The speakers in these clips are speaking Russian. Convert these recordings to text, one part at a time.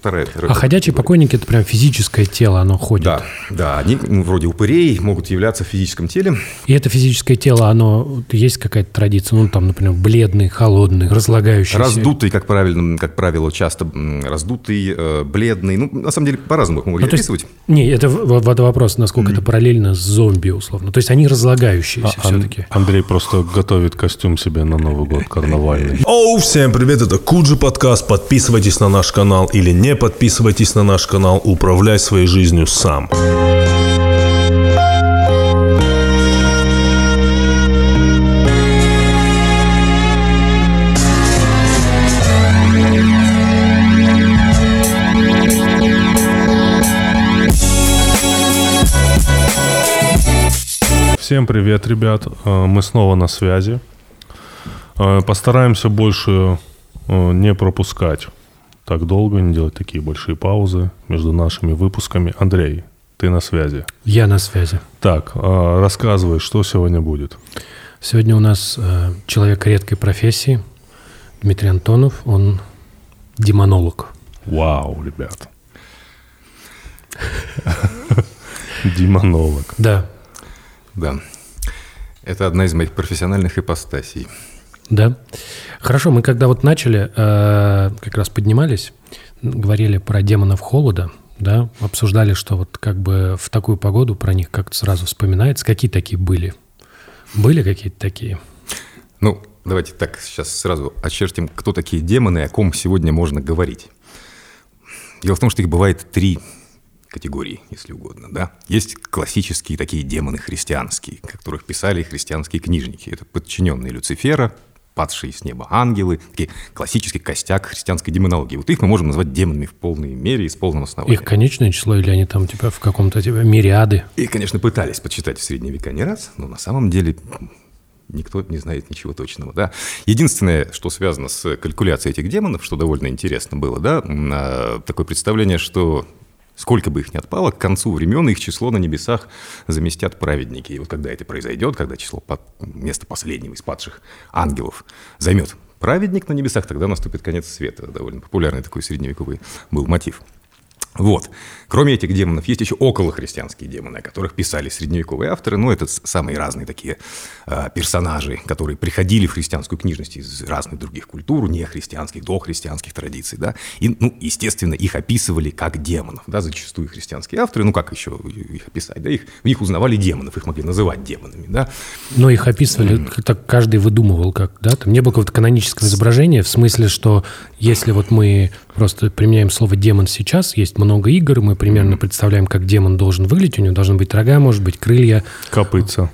вторая. А ходячие покойники – это прям физическое тело, оно ходит. Да, да, они ну, вроде упырей могут являться в физическом теле. И это физическое тело, оно есть какая-то традиция, ну там, например, бледный, холодный, разлагающийся. Раздутый, как правильно, как правило, часто раздутый, э, бледный. Ну, на самом деле, по-разному их могут ну, описывать. Есть, не, это вот вопрос, насколько mm. это параллельно с зомби, условно. То есть они разлагающиеся а, все-таки. Андрей просто готовит костюм себе на Новый год карнавальный. Оу, всем привет, это Куджи подкаст. Подписывайтесь на наш канал или не подписывайтесь на наш канал. Управляй своей жизнью сам. Всем привет, ребят. Э, мы снова на связи. Э, постараемся больше э, не пропускать так долго, не делать такие большие паузы между нашими выпусками. Андрей, ты на связи. Я на связи. Так, рассказывай, что сегодня будет. Сегодня у нас человек редкой профессии, Дмитрий Антонов, он демонолог. Вау, ребят. Демонолог. Да, да. Это одна из моих профессиональных ипостасей. Да. Хорошо, мы когда вот начали, э, как раз поднимались, говорили про демонов холода, да, обсуждали, что вот как бы в такую погоду про них как-то сразу вспоминается. Какие такие были? Были какие-то такие? Ну, давайте так сейчас сразу очертим, кто такие демоны, о ком сегодня можно говорить. Дело в том, что их бывает три категории, если угодно. Да? Есть классические такие демоны христианские, которых писали христианские книжники. Это подчиненные Люцифера, падшие с неба ангелы, такие классический костяк христианской демонологии. Вот их мы можем назвать демонами в полной мере и с полным основанием. Их конечное число или они там типа в каком-то типа мириады? Их, конечно, пытались подсчитать в средние века не раз, но на самом деле никто не знает ничего точного, да. Единственное, что связано с калькуляцией этих демонов, что довольно интересно было, да, а, такое представление, что Сколько бы их ни отпало, к концу времен их число на небесах заместят праведники. И вот когда это произойдет, когда число под, место последнего из падших ангелов займет праведник на небесах, тогда наступит конец света. Довольно популярный такой средневековый был мотив. Вот. Кроме этих демонов, есть еще околохристианские демоны, о которых писали средневековые авторы. Ну, это самые разные такие э, персонажи, которые приходили в христианскую книжность из разных других культур, не христианских, дохристианских традиций, да. И, ну, естественно, их описывали как демонов, да, зачастую христианские авторы, ну, как еще их описать, да, их, в них узнавали демонов, их могли называть демонами, да. Но их описывали, mm. так каждый выдумывал как, да, там не было какого-то канонического изображения, в смысле, что если вот мы просто применяем слово «демон» сейчас, есть много игр, мы примерно представляем, как демон должен выглядеть. У него должны быть рога, может быть, крылья. Копытца.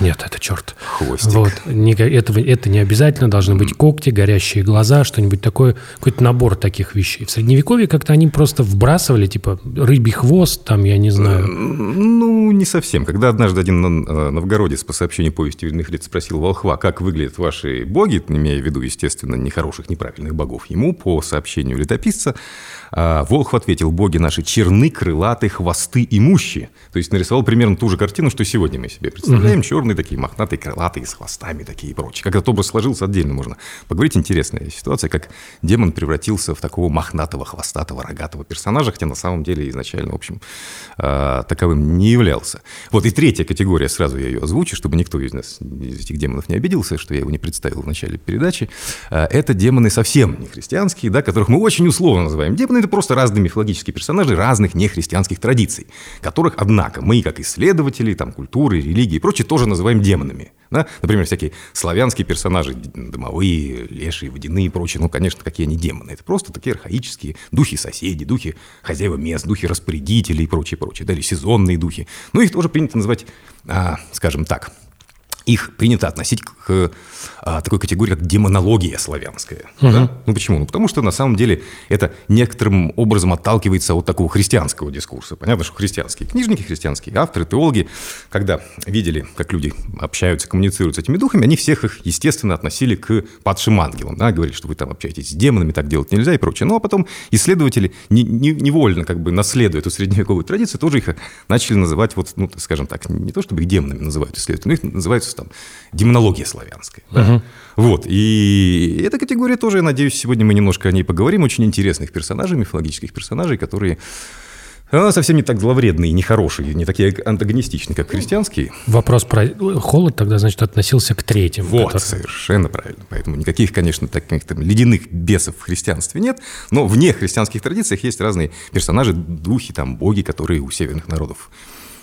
Нет, это черт. Хвостик. Вот. Не, этого, это не обязательно. Должны быть когти, горящие глаза, что-нибудь такое. Какой-то набор таких вещей. В Средневековье как-то они просто вбрасывали, типа, рыбий хвост, там, я не знаю. Ну, не совсем. Когда однажды один э, новгородец по сообщению повести временных лет спросил волхва, как выглядят ваши боги, имея в виду, естественно, нехороших, неправильных богов, ему по сообщению летописца Волхв ответил, боги наши черны, крылаты, хвосты и мущи. То есть нарисовал примерно ту же картину, что сегодня мы себе представляем. Угу. Черные такие, мохнатые, крылатые, с хвостами такие и прочее. Как этот образ сложился отдельно можно поговорить. Интересная ситуация, как демон превратился в такого мохнатого, хвостатого, рогатого персонажа, хотя на самом деле изначально, в общем, а, таковым не являлся. Вот и третья категория, сразу я ее озвучу, чтобы никто из нас, из этих демонов не обиделся, что я его не представил в начале передачи. А, это демоны совсем не христианские, да, которых мы очень условно называем демоны это просто разные мифологические персонажи разных нехристианских традиций, которых, однако, мы, как исследователи там, культуры, религии и прочее, тоже называем демонами. Да? Например, всякие славянские персонажи, домовые, лешие, водяные и прочее, ну, конечно, какие они демоны. Это просто такие архаические духи соседей, духи хозяева мест, духи распорядителей и прочее, прочее, да, или сезонные духи. Ну, их тоже принято называть, а, скажем так, их принято относить к такой категории, как демонология славянская. Угу. Да? Ну почему? Ну потому что на самом деле это некоторым образом отталкивается от такого христианского дискурса. Понятно, что христианские книжники, христианские авторы, теологи, когда видели, как люди общаются, коммуницируют с этими духами, они всех их, естественно, относили к падшим ангелам. Да? Говорили, что вы там общаетесь с демонами, так делать нельзя и прочее. Ну а потом исследователи не, не, невольно, как бы наследуя эту средневековую традицию, тоже их начали называть, вот, ну, скажем так, не то чтобы их демонами называют исследователи, но их называют называются там демонология славянская. Да? Вот, и эта категория тоже, я надеюсь, сегодня мы немножко о ней поговорим, очень интересных персонажей, мифологических персонажей, которые она совсем не так зловредные, не хорошие, не такие антагонистичные, как христианские. Вопрос про холод тогда, значит, относился к третьим. Вот, который... совершенно правильно. Поэтому никаких, конечно, таких там ледяных бесов в христианстве нет, но вне христианских традициях есть разные персонажи, духи, там, боги, которые у северных народов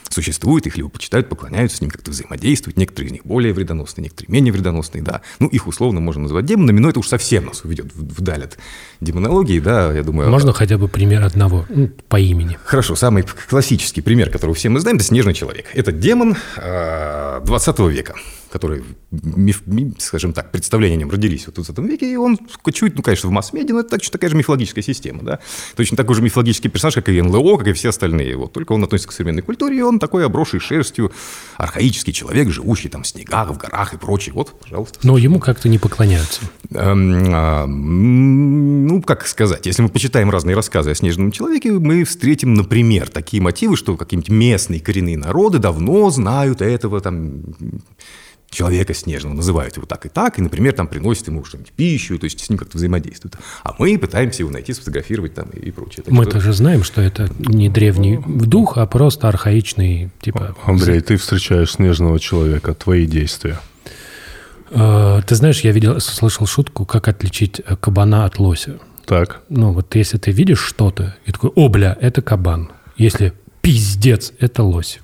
существуют, их либо почитают, поклоняются, с ним как-то взаимодействуют. Некоторые из них более вредоносные, некоторые менее вредоносные, да. Ну, их условно можно назвать демонами, но это уж совсем нас уведет вдаль от демонологии, да, я думаю. Можно хотя бы пример одного ну, по имени? Хорошо, самый классический пример, который все мы знаем, это снежный человек. Это демон 20 а, века которые, миф, скажем так, представления о нем родились вот в 20 веке, и он кочует, ну, конечно, в масс-медиа, но это точно такая же мифологическая система, да. Точно такой же мифологический персонаж, как и НЛО, как и все остальные. Вот, только он относится к современной культуре, и он такой обросший шерстью, архаический человек, живущий там в снегах, в горах и прочее. Вот, пожалуйста. Но ему как-то не поклоняются. Эм, а, ну, как сказать, если мы почитаем разные рассказы о снежном человеке, мы встретим, например, такие мотивы, что какие-нибудь местные коренные народы давно знают этого там человека снежного, называют его так и так, и, например, там приносят ему что-нибудь пищу, то есть с ним как-то взаимодействуют. А мы пытаемся его найти, сфотографировать там и, и прочее. мы что... же знаем, что это не древний дух, а просто архаичный, типа... Андрей, ты встречаешь снежного человека, твои действия. А, ты знаешь, я видел, слышал шутку, как отличить э, кабана от лося. Так. Ну, вот если ты видишь что-то, и такой, о, бля, это кабан. Если пиздец, это лось.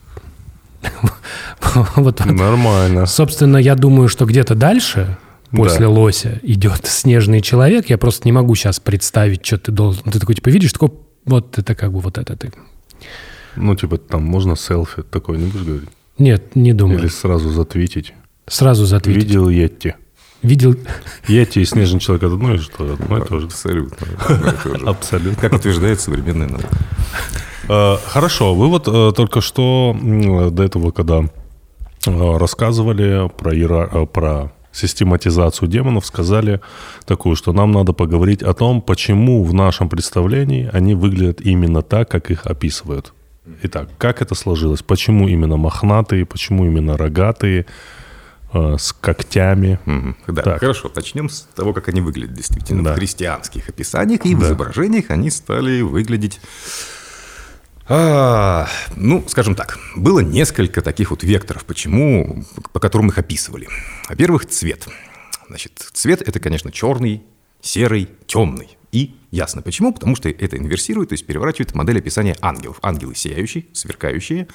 вот, Нормально. Собственно, я думаю, что где-то дальше, после да. лося, идет снежный человек. Я просто не могу сейчас представить, что ты должен. Ты такой, типа, видишь, такой, вот это как бы вот это ты. Ну, типа, там можно селфи такой, не будешь говорить? Нет, не думаю. Или сразу затвитить. Сразу затвитить. Видел Йетти. Видел... Йетти и снежный человек это одно и что? Одно и то же. Абсолютно. Абсолютно. Как утверждает современная наука. Э, хорошо, вы вот э, только что до этого, когда э, рассказывали про, про систематизацию демонов, сказали такую, что нам надо поговорить о том, почему в нашем представлении они выглядят именно так, как их описывают. Итак, как это сложилось? Почему именно мохнатые, почему именно рогатые, э, с когтями? Mm-hmm. Да, так. хорошо. Начнем с того, как они выглядят действительно. Да. В христианских описаниях и да. в изображениях они стали выглядеть а, ну, скажем так, было несколько таких вот векторов, почему, по которым их описывали. Во-первых, цвет. Значит, цвет – это, конечно, черный, серый, темный. И ясно почему, потому что это инверсирует, то есть переворачивает модель описания ангелов. Ангелы сияющие, сверкающие,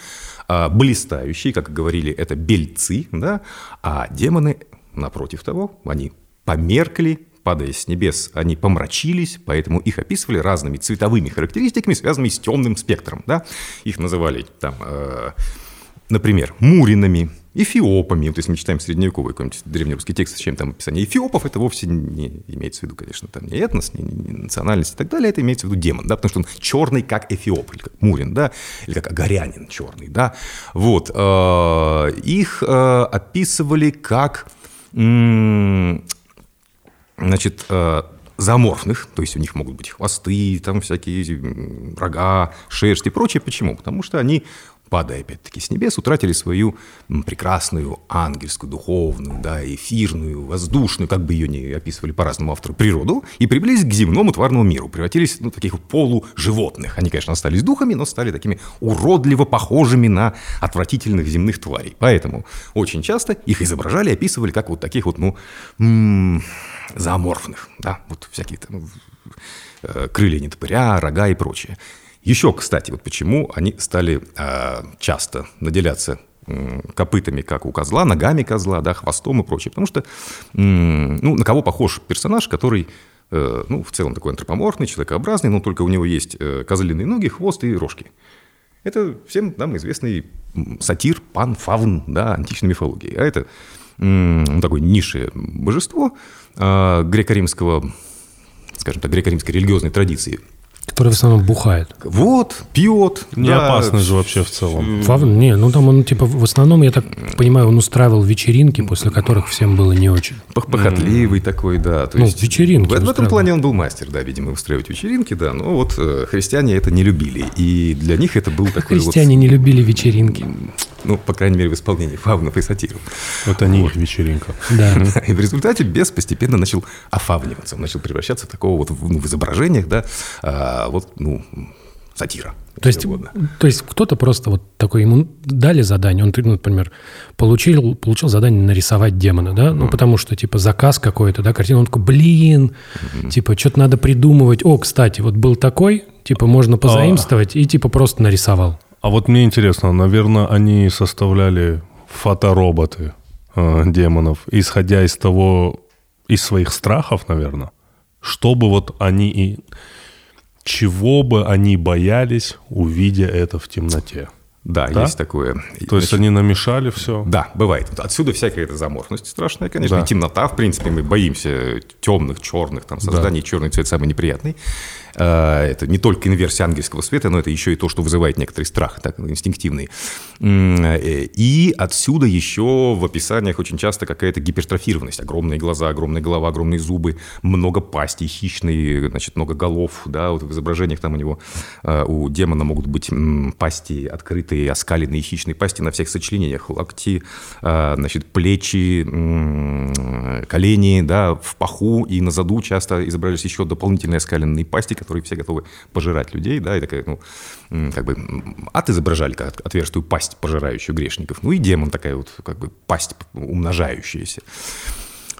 а, блистающие, как говорили, это бельцы, да, а демоны, напротив того, они померкли, падая с небес, они помрачились, поэтому их описывали разными цветовыми характеристиками, связанными с темным спектром. Да? Их называли, там, э, например, муринами, эфиопами. Вот если мы читаем средневековый какой-нибудь древнерусский текст, с чем там описание эфиопов, это вовсе не имеется в виду, конечно, там не этнос, не, не национальность и так далее, это имеется в виду демон, да, потому что он черный, как эфиоп, или как мурин, да, или как агарянин черный, да. Вот. Э, их э, описывали как значит, э, зооморфных, то есть у них могут быть хвосты, там всякие рога, шерсть и прочее. Почему? Потому что они падая опять-таки с небес, утратили свою прекрасную ангельскую, духовную, да, эфирную, воздушную, как бы ее ни описывали по-разному авторы, природу, и приблизились к земному тварному миру, превратились ну, в таких полуживотных. Они, конечно, остались духами, но стали такими уродливо похожими на отвратительных земных тварей. Поэтому очень часто их изображали, описывали как вот таких вот, ну, м- зооморфных, да, вот всякие там э, крылья нетопыря, рога и прочее. Еще, кстати, вот почему они стали э, часто наделяться копытами, как у козла, ногами козла, да, хвостом и прочее. Потому что, ну, на кого похож персонаж, который, э, ну, в целом такой антропоморфный, человекообразный, но только у него есть э, козлиные ноги, хвост и рожки. Это всем нам известный сатир, пан, фавн, да, античной мифологии. А это ну, такое низшее божество э, греко-римского, скажем так, греко-римской религиозной традиции – Который в основном бухает. Вот, пьет. Не да. опасный же вообще в целом. Фавн, не, ну там он типа в основном, я так понимаю, он устраивал вечеринки, после которых всем было не очень. Похотливый mm. такой, да. То ну, есть, вечеринки. В, в этом плане он был мастер, да, видимо, устраивать вечеринки, да. Но вот э, христиане это не любили. И для них это был такой Христиане вот... не любили вечеринки. Ну, по крайней мере, в исполнении фавнов и сатиров. Это не их вечеринка. Да. И в результате бес постепенно начал офавниваться, он начал превращаться в такого вот в, ну, в изображениях, да, а, вот, ну, сатира. То есть, то есть кто-то просто вот такой, ему дали задание, он, ну, например, получил, получил задание нарисовать демона, да, ну, потому что, типа, заказ какой-то, да, картина, он такой, блин, типа, что-то надо придумывать. О, кстати, вот был такой, типа, можно позаимствовать, и, типа, просто нарисовал. А вот мне интересно, наверное, они составляли фотороботы э, демонов, исходя из того, из своих страхов, наверное, чтобы вот они и чего бы они боялись, увидя это в темноте. Да, Да? есть такое. То есть они намешали все. Да, бывает. Отсюда всякая эта заморфность страшная, конечно. Да. И темнота, в принципе, мы боимся темных, черных, там, созданий. Черный цвет самый неприятный. А, Это не только инверсия ангельского света, но это еще и то, что вызывает некоторый страх, так, инстинктивный. Э, И отсюда еще в описаниях очень часто какая-то гипертрофированность. Огромные глаза, огромная голова, огромные зубы, много пастей хищные, значит, много голов. Да, вот в изображениях там у него, э, у демона могут быть пасти открытые, оскаленные хищные пасти на всех сочленениях. Локти, э, значит, плечи, колени, да, в паху и на заду часто изображались еще дополнительные оскаленные пасти, которые все готовы пожирать людей, да, и такая, ну, как бы ад изображали как отверстую пасть, пожирающую грешников. Ну и демон такая вот, как бы, пасть умножающаяся.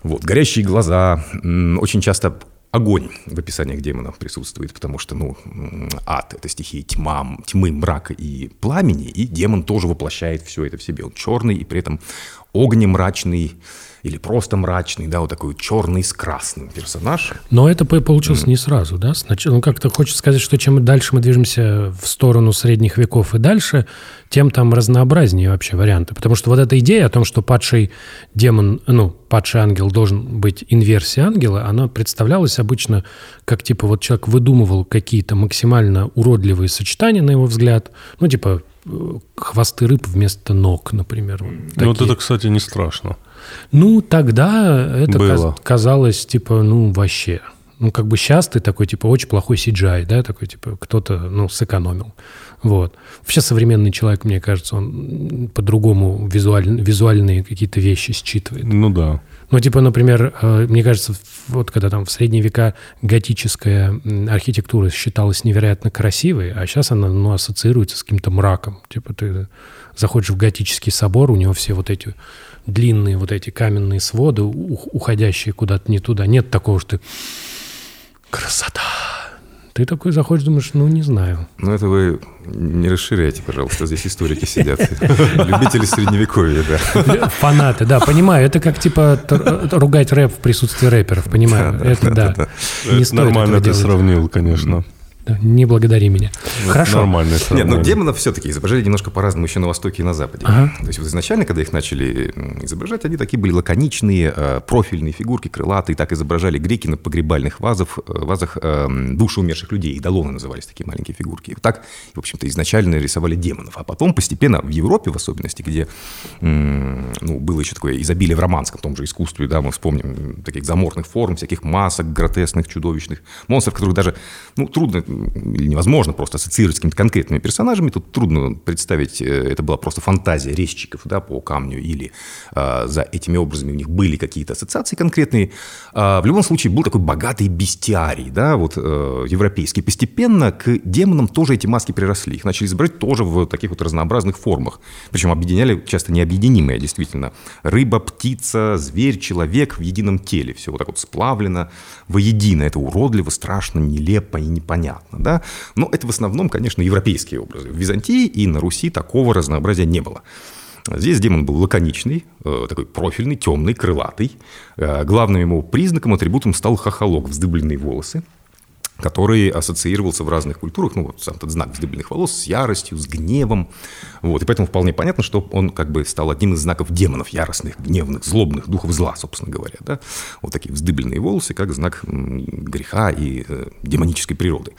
Вот, горящие глаза, очень часто огонь в описаниях демонов присутствует, потому что, ну, ад – это стихия тьма, тьмы, мрака и пламени, и демон тоже воплощает все это в себе. Он черный и при этом огнемрачный или просто мрачный, да, вот такой черный с красным персонаж. Но это по- получилось не сразу, да? Сначала, ну, как-то хочется сказать, что чем дальше мы движемся в сторону средних веков и дальше, тем там разнообразнее вообще варианты. Потому что вот эта идея о том, что падший демон, ну, падший ангел должен быть инверсией ангела, она представлялась обычно как, типа, вот человек выдумывал какие-то максимально уродливые сочетания, на его взгляд, ну, типа, э, хвосты рыб вместо ног, например. вот Ну, вот это, кстати, не страшно. Ну, тогда это Было. каз- казалось, типа, ну, вообще. Ну, как бы сейчас ты такой, типа, очень плохой CGI, да, такой, типа, кто-то, ну, сэкономил. Вот. Вообще современный человек, мне кажется, он по-другому визуаль- визуальные какие-то вещи считывает. Ну да. Ну, типа, например, э, мне кажется, вот когда там в средние века готическая архитектура считалась невероятно красивой, а сейчас она, ну, ассоциируется с каким-то мраком. Типа, ты заходишь в готический собор, у него все вот эти длинные вот эти каменные своды, ух- уходящие куда-то не туда. Нет такого, что ты... Красота! Ты такой заходишь, думаешь, ну, не знаю. Ну, это вы не расширяйте, пожалуйста, здесь историки сидят. Любители средневековья, да. Фанаты, да, понимаю. Это как, типа, ругать рэп в присутствии рэперов, понимаю. Это да. Нормально ты сравнил, конечно. Не благодари меня. Это Хорошо. Нормальное Нет, но демонов все-таки изображали немножко по-разному еще на Востоке и на Западе. Ага. То есть вот изначально, когда их начали изображать, они такие были лаконичные, э, профильные фигурки, крылатые. Так изображали греки на погребальных вазах, э, вазах э, м, души умерших людей. Идолоны назывались такие маленькие фигурки. И вот так, в общем-то, изначально рисовали демонов. А потом постепенно в Европе, в особенности, где ну, было еще такое изобилие в романском том же искусстве, да, мы вспомним таких заморных форм, всяких масок гротесных, чудовищных, монстров, которых даже ну, трудно или невозможно просто ассоциировать с какими-то конкретными персонажами. Тут трудно представить, э, это была просто фантазия резчиков да, по камню, или э, за этими образами у них были какие-то ассоциации конкретные. А, в любом случае был такой богатый бестиарий, да, вот э, европейский. Постепенно к демонам тоже эти маски приросли. Их начали изображать тоже в таких вот разнообразных формах. Причем объединяли часто необъединимое, действительно. Рыба, птица, зверь, человек в едином теле. Все вот так вот сплавлено воедино. Это уродливо, страшно, нелепо и непонятно. Да? Но это в основном, конечно, европейские образы. В Византии и на Руси такого разнообразия не было. Здесь демон был лаконичный, э, такой профильный, темный, крылатый. Э, Главным его признаком, атрибутом стал хохолок, вздыбленные волосы который ассоциировался в разных культурах, ну, вот сам этот знак вздыбленных волос, с яростью, с гневом. Вот, и поэтому вполне понятно, что он как бы стал одним из знаков демонов, яростных, гневных, злобных, духов зла, собственно говоря. Да? Вот такие вздыбленные волосы, как знак греха и э, демонической природы.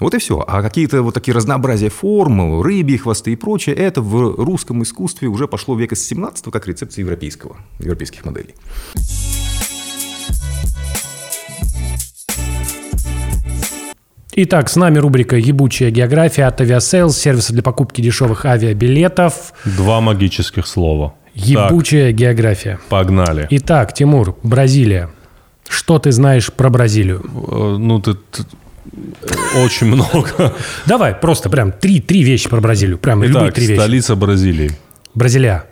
Вот и все. А какие-то вот такие разнообразия форм, рыбьи хвосты и прочее, это в русском искусстве уже пошло века с 17 как рецепция европейского, европейских моделей. Итак, с нами рубрика «Ебучая география» от Aviasales, сервиса для покупки дешевых авиабилетов. Два магических слова. Ебучая география. Так, погнали. Итак, Тимур, Бразилия. Что ты знаешь про Бразилию? Э, Ну, ты, ты- очень много. Давай, просто прям три, три вещи про Бразилию. Прям любые Итак, три вещи. столица Бразилии. Бразилия.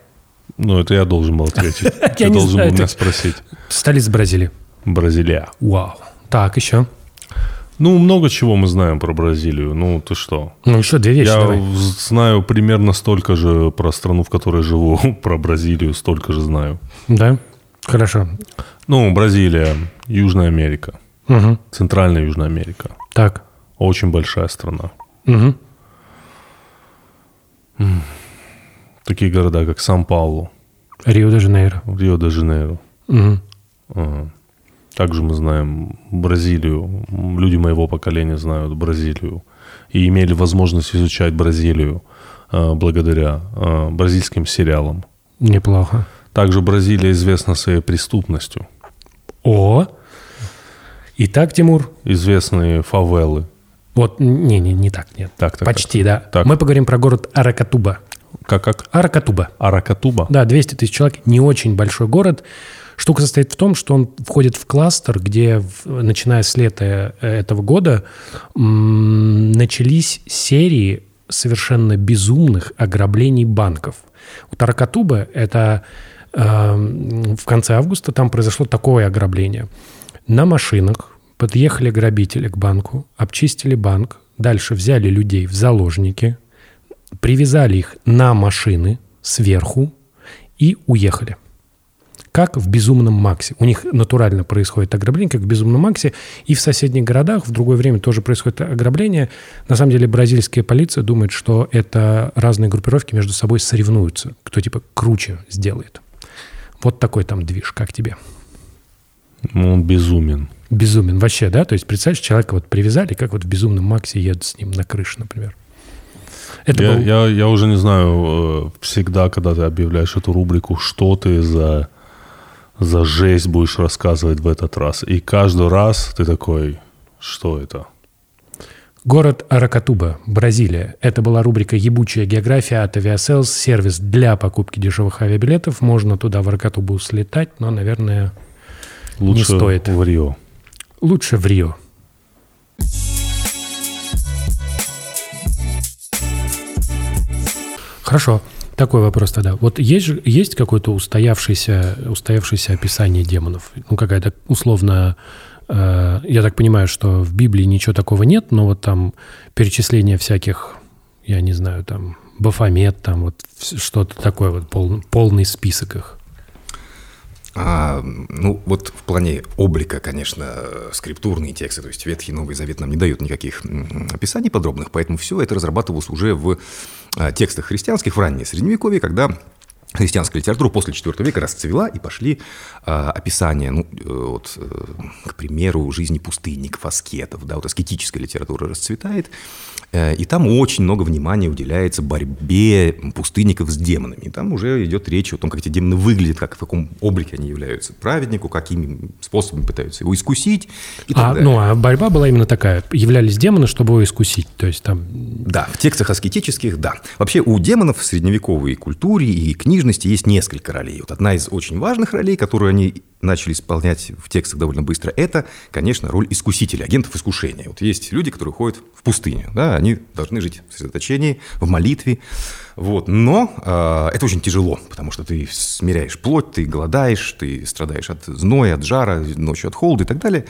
Ну, это я должен был ответить. Ты должен был меня спросить. Столица Бразилии. Бразилия. Вау. Так, еще. Ну, много чего мы знаем про Бразилию. Ну, ты что? Ну, еще две вещи Я давай. знаю примерно столько же про страну, в которой живу, про Бразилию столько же знаю. Да? Хорошо. Ну, Бразилия, Южная Америка, Мгм. Центральная Южная Америка. Так. Очень большая страна. Мгм. Такие города, как Сан-Паулу, Рио-де-Жанейро. Рио-де-Жанейро. Мгм. Ага. Также мы знаем Бразилию. Люди моего поколения знают Бразилию. И имели возможность изучать Бразилию э, благодаря э, бразильским сериалам. Неплохо. Также Бразилия известна своей преступностью. О! Итак, Тимур, Известные фавелы. вот, не, не, не так, нет. Так, так, Почти, да. Так. Мы поговорим про город Аракатуба. Как, как? Аракатуба. Аракатуба? Да, 200 тысяч человек, не очень большой город. Штука состоит в том, что он входит в кластер, где, начиная с лета э, этого года, начались серии совершенно безумных ограблений банков. У Таракатуба это э, в конце августа там произошло такое ограбление. На машинах подъехали грабители к банку, обчистили банк, дальше взяли людей в заложники, привязали их на машины сверху и уехали. Как в «Безумном Максе». У них натурально происходит ограбление, как в «Безумном Максе». И в соседних городах в другое время тоже происходит ограбление. На самом деле бразильская полиция думает, что это разные группировки между собой соревнуются. Кто типа круче сделает. Вот такой там движ. Как тебе? Ну, Он безумен. Безумен. Вообще, да? То есть, представляешь, человека вот привязали, как вот в «Безумном Максе» едут с ним на крыше, например. Это Я, был- я, я уже не знаю, э, всегда, когда ты объявляешь эту рубрику, что ты за, за жесть будешь рассказывать в этот раз. И каждый раз ты такой, что это? Город Аракатуба, Бразилия. Это была рубрика «Ебучая география» от Aviasales, сервис для покупки дешевых авиабилетов. Можно туда, в Аракатубу, слетать, но, наверное, Лучше стоит. в Рио. лучше в Рио. Хорошо. Такой вопрос тогда. Вот есть, есть какое-то устоявшееся, устоявшееся описание демонов? Ну, какая-то условно... э, я так понимаю, что в Библии ничего такого нет, но вот там перечисление всяких, я не знаю, там, Бафомет, там вот что-то такое, вот пол- полный список их. А, ну, вот в плане облика, конечно, скриптурные тексты, то есть Ветхий Новый Завет нам не дают никаких описаний подробных, поэтому все это разрабатывалось уже в а, текстах христианских в раннее Средневековье, когда христианская литература после IV века расцвела, и пошли а, описания, ну, э, вот, э, к примеру, жизни пустынников, аскетов, да, вот аскетическая литература расцветает, э, и там очень много внимания уделяется борьбе пустынников с демонами. И там уже идет речь о том, как эти демоны выглядят, как, в каком облике они являются праведнику, какими способами пытаются его искусить и так А, далее. ну, а борьба была именно такая. Являлись демоны, чтобы его искусить. То есть там Да, в текстах аскетических, да. Вообще у демонов в средневековой культуре и книжности есть несколько ролей. Вот одна из очень важных ролей, которую они начали исполнять в текстах довольно быстро, это, конечно, роль искусителя, агентов искушения. Вот есть люди, которые ходят в пустыню, да, они должны жить в сосредоточении, в молитве, вот. Но э, это очень тяжело, потому что ты смиряешь плоть, ты голодаешь, ты страдаешь от зноя, от жара, ночью от холода и так далее.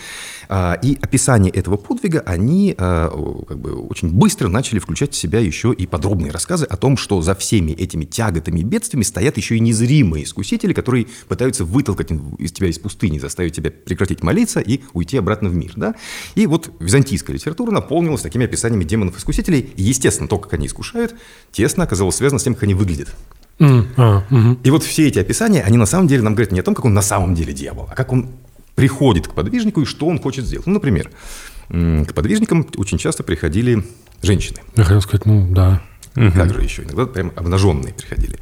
А, и описание этого подвига, они а, как бы очень быстро начали включать в себя еще и подробные рассказы о том, что за всеми этими тяготами и бедствиями стоят еще и незримые искусители, которые пытаются вытолкать из тебя из пустыни, заставить тебя прекратить молиться и уйти обратно в мир. Да? И вот византийская литература наполнилась такими описаниями демонов-искусителей. И, естественно, то, как они искушают, тесно оказалось связано с тем, как они выглядят. М, а, мгм. И вот все эти описания, они на самом деле нам говорят не о том, как он на самом деле дьявол, а как он приходит к подвижнику и что он хочет сделать. Ну, например, к подвижникам очень часто приходили женщины. Я хотел сказать, ну да. Как же еще? Иногда прям обнаженные приходили.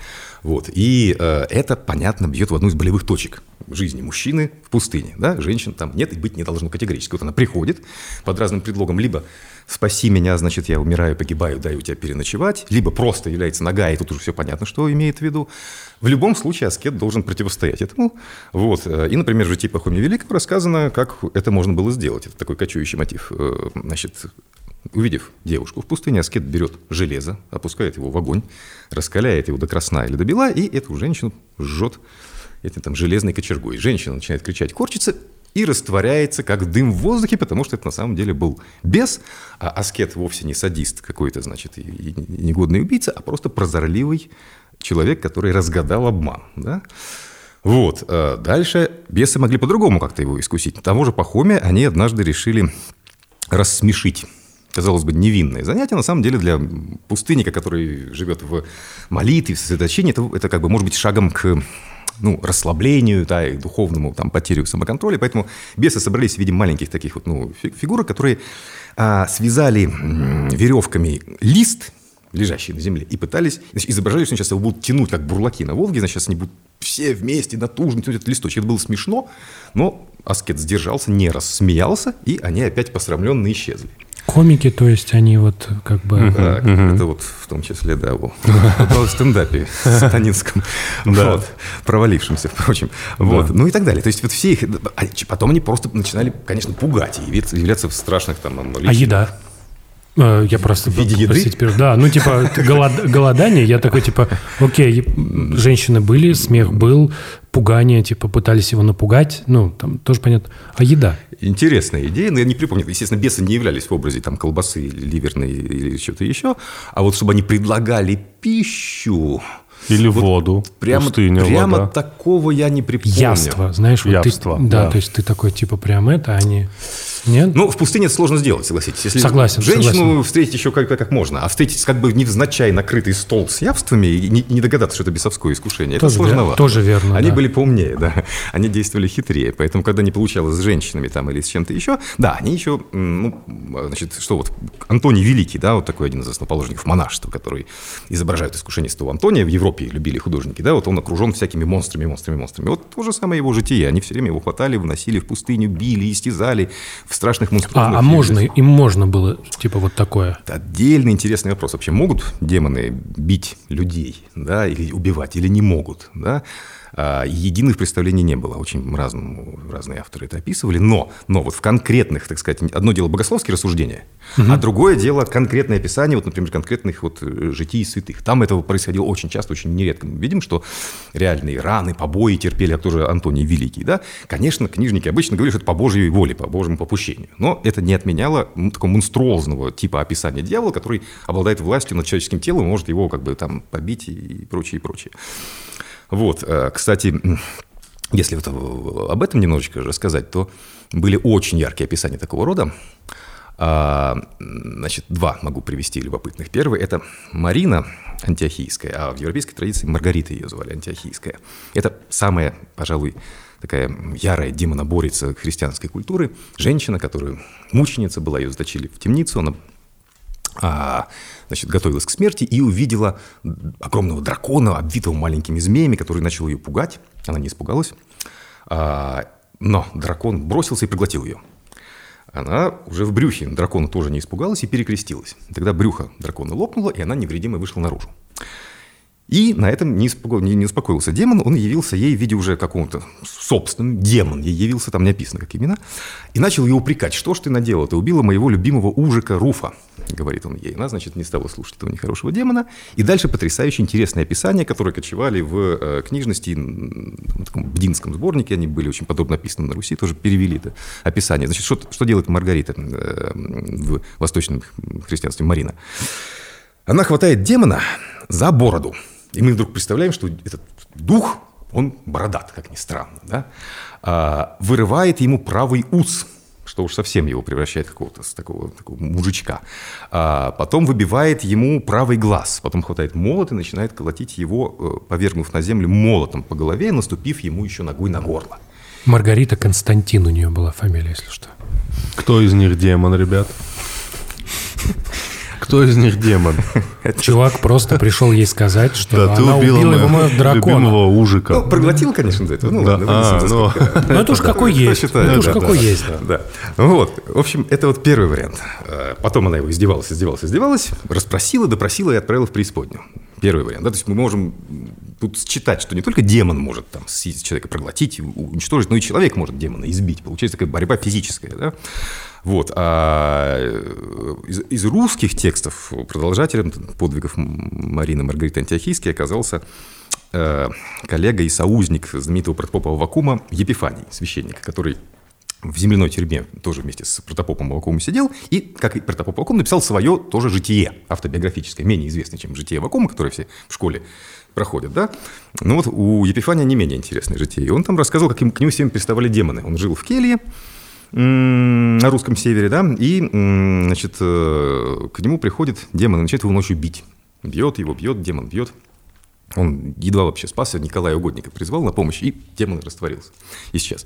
Вот. И э, это, понятно, бьет в одну из болевых точек жизни мужчины в пустыне. Да? Женщин там нет и быть не должно категорически. Вот она приходит под разным предлогом, либо спаси меня, значит, я умираю, погибаю, дай у тебя переночевать, либо просто является нога, и тут уже все понятно, что имеет в виду. В любом случае аскет должен противостоять этому. Вот. И, например, в житии Пахомия Великого рассказано, как это можно было сделать. Это такой кочующий мотив. Э, значит, увидев девушку в пустыне, аскет берет железо, опускает его в огонь, раскаляет его до красна или до бела, и эту женщину жжет этим там железной кочергой. Женщина начинает кричать, корчится, и растворяется, как дым в воздухе, потому что это на самом деле был бес, а аскет вовсе не садист какой-то, значит, и негодный убийца, а просто прозорливый человек, который разгадал обман. Да? Вот. Э, дальше бесы могли по-другому как-то его искусить. Того же Пахомия они однажды решили рассмешить казалось бы, невинное занятие, на самом деле для пустынника, который живет в молитве, в сосредоточении, это, это как бы может быть шагом к ну, расслаблению, да, и духовному там, потерю самоконтроля. Поэтому бесы собрались в виде маленьких таких вот, ну, фигурок, которые а, связали веревками лист, лежащий на земле, и пытались, значит, изображали, что сейчас его будут тянуть, как бурлаки на Волге, значит, сейчас они будут все вместе натужно тянуть этот листочек. Это было смешно, но Аскет сдержался, не рассмеялся, и они опять посрамленные исчезли. Комики, то есть они вот как бы... Это вот в том числе, да, в стендапе сатанинском, вот, провалившемся, впрочем, вот, ну и так далее. То есть вот все их... А потом они просто начинали, конечно, пугать и являться в страшных там... А еда? Э, я просто... В виде еды? Теперь, да, ну типа голод, голодание, я такой типа, окей, женщины были, смех был, пугание, типа пытались его напугать, ну там тоже понятно. А еда? Интересная идея, но я не припомню. Естественно, бесы не являлись в образе там колбасы, ливерной или что-то еще, а вот чтобы они предлагали пищу, или вот воду. Прямо, пустыня, прямо вода. такого я не припомню. Яство, знаешь, вот Явство, ты, да, да, то есть ты такой типа прям это, они. А нет? Ну, в пустыне это сложно сделать, согласитесь. Если согласен. Женщину согласен. встретить еще как, как можно, а встретить как бы невзначай накрытый стол с явствами и не, не догадаться, что это бесовское искушение, тоже это сложновато. Тоже верно. Они да. были поумнее, да. Они действовали хитрее. Поэтому, когда не получалось с женщинами там или с чем-то еще, да, они еще, ну, значит, что вот, Антоний Великий, да, вот такой один из основоположников монашества, который изображает искушение святого Антония, в Европе любили художники, да, вот он окружен всякими монстрами, монстрами, монстрами. Вот то же самое его житие. Они все время его хватали, выносили в пустыню, били, истязали в страшных монстрах. А, а можно, им можно было, типа, вот такое? Это отдельный интересный вопрос. Вообще могут демоны бить людей, да, или убивать, или не могут, да? А, единых представлений не было. Очень разному, разные авторы это описывали. Но, но вот в конкретных, так сказать, одно дело богословские рассуждения, угу. а другое дело конкретное описание, вот, например, конкретных вот э, житий святых. Там этого происходило очень часто, очень нередко. Мы видим, что реальные раны, побои терпели, а тоже Антоний Великий. Да? Конечно, книжники обычно говорили, что это по Божьей воле, по Божьему попущению. Но это не отменяло такого монструозного типа описания дьявола, который обладает властью над человеческим телом и может его как бы там побить и прочее, и прочее. Вот, э, кстати, если вот об этом немножечко рассказать, то были очень яркие описания такого рода. А, значит, два могу привести любопытных. Первый – это Марина Антиохийская, а в европейской традиции Маргарита ее звали Антиохийская. Это самая, пожалуй, такая ярая демоноборица христианской культуры. Женщина, которую мученица была, ее заточили в темницу, она а, значит, готовилась к смерти и увидела огромного дракона, обвитого маленькими змеями, который начал ее пугать. Она не испугалась. А, но дракон бросился и проглотил ее. Она уже в брюхе дракона тоже не испугалась и перекрестилась. Тогда брюхо дракона лопнуло, и она невредимой вышла наружу. И на этом не, успоко... не, не успокоился демон, он явился ей в виде уже какого-то собственного, демон ей явился, там не описано, как имена, и начал ее упрекать, что ж ты наделала, ты убила моего любимого ужика Руфа, говорит он ей. Она, значит, не стала слушать этого нехорошего демона. И дальше потрясающе интересное описание, которое кочевали в э, книжности, в таком бдинском сборнике, они были очень подробно описаны на Руси, тоже перевели это описание. Значит, что, что делает Маргарита э, в восточном христианстве Марина? Она хватает демона за бороду, и мы вдруг представляем, что этот дух, он бородат, как ни странно, да? а, вырывает ему правый ус, что уж совсем его превращает в какого-то такого, такого мужичка. А потом выбивает ему правый глаз, потом хватает молот и начинает колотить его, э, повергнув на землю молотом по голове, наступив ему еще ногой на горло. Маргарита Константин у нее была фамилия, если что. Кто из них демон, ребят? Кто из них демон? Чувак просто пришел ей сказать, что она убила его дракона. любимого ужика. Ну, проглотил, конечно, до этого. Ну, Да. ладно, А, за ну. Ну, это уж какой есть. Это уж какой есть. Да. Вот. В общем, это вот первый вариант. Э, Потом она его издевалась, издевалась, издевалась, расспросила, допросила и отправила в преисподнюю. Первый вариант. Да? То есть мы можем тут считать, что не только демон может там, человека, проглотить, уничтожить, но и человек может демона избить. Получается такая борьба физическая. Да? Вот. А э, из, из русских текстов продолжателем подвигов Марины Маргариты Антиохийской оказался э, коллега и соузник знаменитого протопопа Авакума Епифаний, священник, который в земляной тюрьме тоже вместе с протопопом Авакумом сидел, и, как и протопоп Авакум, написал свое тоже житие автобиографическое, менее известное, чем житие Авакума, которое все в школе проходят, да? Но вот у Епифания не менее интересное житие. И он там рассказывал, как им, к нему всем приставали демоны. Он жил в келье, на русском севере, да, и, значит, э, к нему приходит демон и начинает его ночью бить. Бьет его, бьет, демон бьет. Он едва вообще спасся, Николая Угодника призвал на помощь, и демон растворился. И сейчас.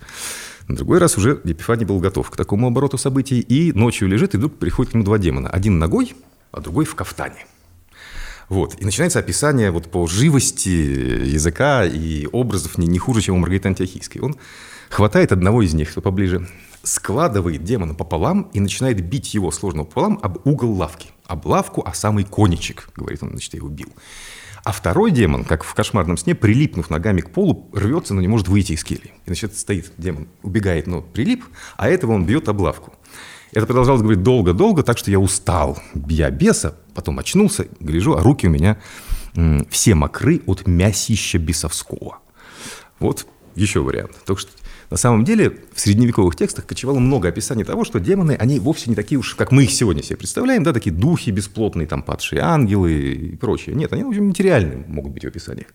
На другой раз уже Епифаний был готов к такому обороту событий, и ночью лежит, и вдруг приходит к нему два демона. Один ногой, а другой в кафтане. Вот. И начинается описание вот по живости языка и образов не, не хуже, чем у Маргариты Антиохийской. Он хватает одного из них, кто поближе, складывает демона пополам и начинает бить его сложного пополам об угол лавки. Об лавку, а самый конечек, говорит он, значит, я его бил. А второй демон, как в кошмарном сне, прилипнув ногами к полу, рвется, но не может выйти из кельи. И, значит, стоит демон, убегает, но прилип, а этого он бьет об лавку. Это продолжалось, говорит, долго-долго, так что я устал, бья беса, потом очнулся, гляжу, а руки у меня все мокры от мясища бесовского. Вот еще вариант. Так что на самом деле в средневековых текстах кочевало много описаний того, что демоны, они вовсе не такие уж, как мы их сегодня себе представляем, да, такие духи бесплотные, там, падшие ангелы и прочее. Нет, они очень материальные могут быть в описаниях.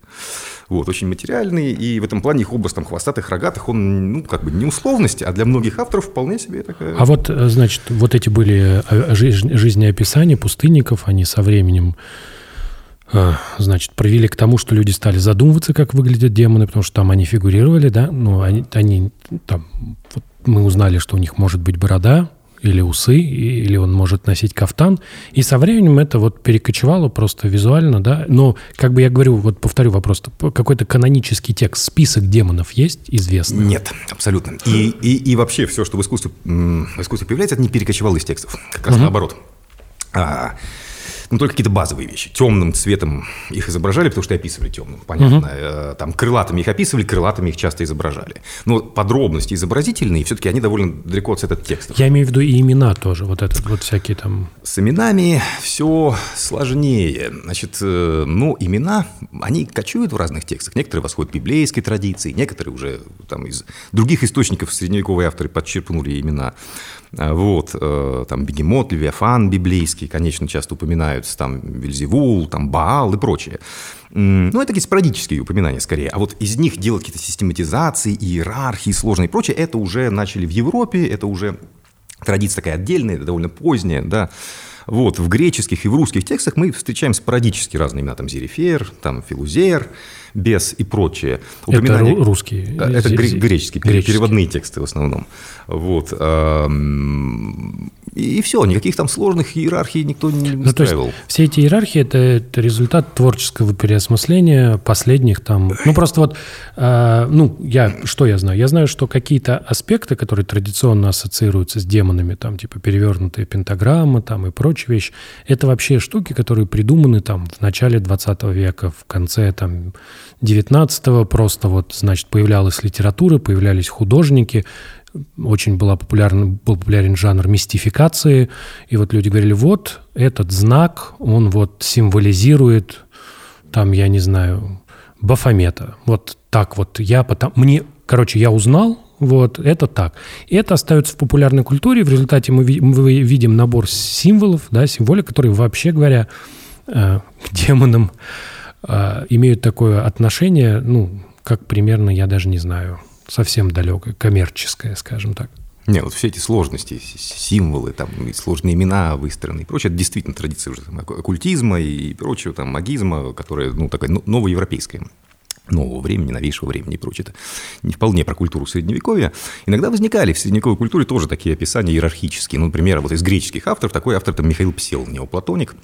Вот, очень материальные, и в этом плане их образ там хвостатых, рогатых, он, ну, как бы не условность, а для многих авторов вполне себе такая... А вот, э, значит, вот эти были э, жизнеописания пустынников, они со временем, значит, привели к тому, что люди стали задумываться, как выглядят демоны, потому что там они фигурировали, да, ну, они, они там, вот мы узнали, что у них может быть борода, или усы, или он может носить кафтан. И со временем это вот перекочевало просто визуально, да. Но, как бы я говорю, вот повторю вопрос, какой-то канонический текст, список демонов есть известный? Нет, абсолютно. И, и, и вообще все, что в искусстве, в искусстве появляется, это не перекочевало из текстов. Как раз наоборот. А, ну, только какие-то базовые вещи. Темным цветом их изображали, потому что и описывали темным, понятно. Э, Там крылатыми их описывали, крылатыми их часто изображали. Но подробности изобразительные, все-таки они довольно далеко от этого текста. Я имею в виду и имена тоже, вот этот вот всякие там... С именами все сложнее. Значит, э, ну, имена, они кочуют в разных текстах. Некоторые восходят к библейской традиции, некоторые уже там из других источников средневековые авторы подчерпнули имена. А, Вот, э, там Бегемот, Левиафан библейский, конечно, часто упоминаются, там Вельзевул, там Баал и прочее. Ну, это такие спорадические упоминания скорее. А вот из них делать какие-то систематизации, иерархии сложные и прочее, это уже начали в Европе, это уже традиция такая отдельная, довольно поздняя, да. Вот, в греческих и в русских текстах мы встречаем спорадически разные имена, там Зерифер, там Филузер, Бес и прочее. Это ру- русские. А, Это гре- зе- греческие, греческие. переводные тексты в основном. Вот. ам, И все, никаких там сложных иерархий никто не Ну, устраивал. все эти иерархии это, это результат творческого переосмысления последних там. Ну просто вот, э, ну я что я знаю? Я знаю, что какие-то аспекты, которые традиционно ассоциируются с демонами, там типа перевернутая пентаграмма, там и прочие вещи, это вообще штуки, которые придуманы там в начале 20 века, в конце там 19 просто вот значит появлялась литература, появлялись художники, очень была популярна, был популярен жанр мистификации, и вот люди говорили, вот этот знак, он вот символизирует, там, я не знаю, Бафомета. Вот так вот я потом... Мне, короче, я узнал, вот, это так. Это остается в популярной культуре. В результате мы, ви- мы видим набор символов, да, символик, которые, вообще говоря, э, к демонам имеют такое отношение, ну, как примерно, я даже не знаю, совсем далекое, коммерческое, скажем так. Не, вот все эти сложности, символы, там, сложные имена выстроены и прочее, это действительно традиция уже там, оккультизма и прочего, там, магизма, которая, ну, такая ну, новоевропейская. нового времени, новейшего времени и прочее. Это не вполне про культуру Средневековья. Иногда возникали в средневековой культуре тоже такие описания иерархические. Ну, например, вот из греческих авторов, такой автор там Михаил Псел, неоплатоник,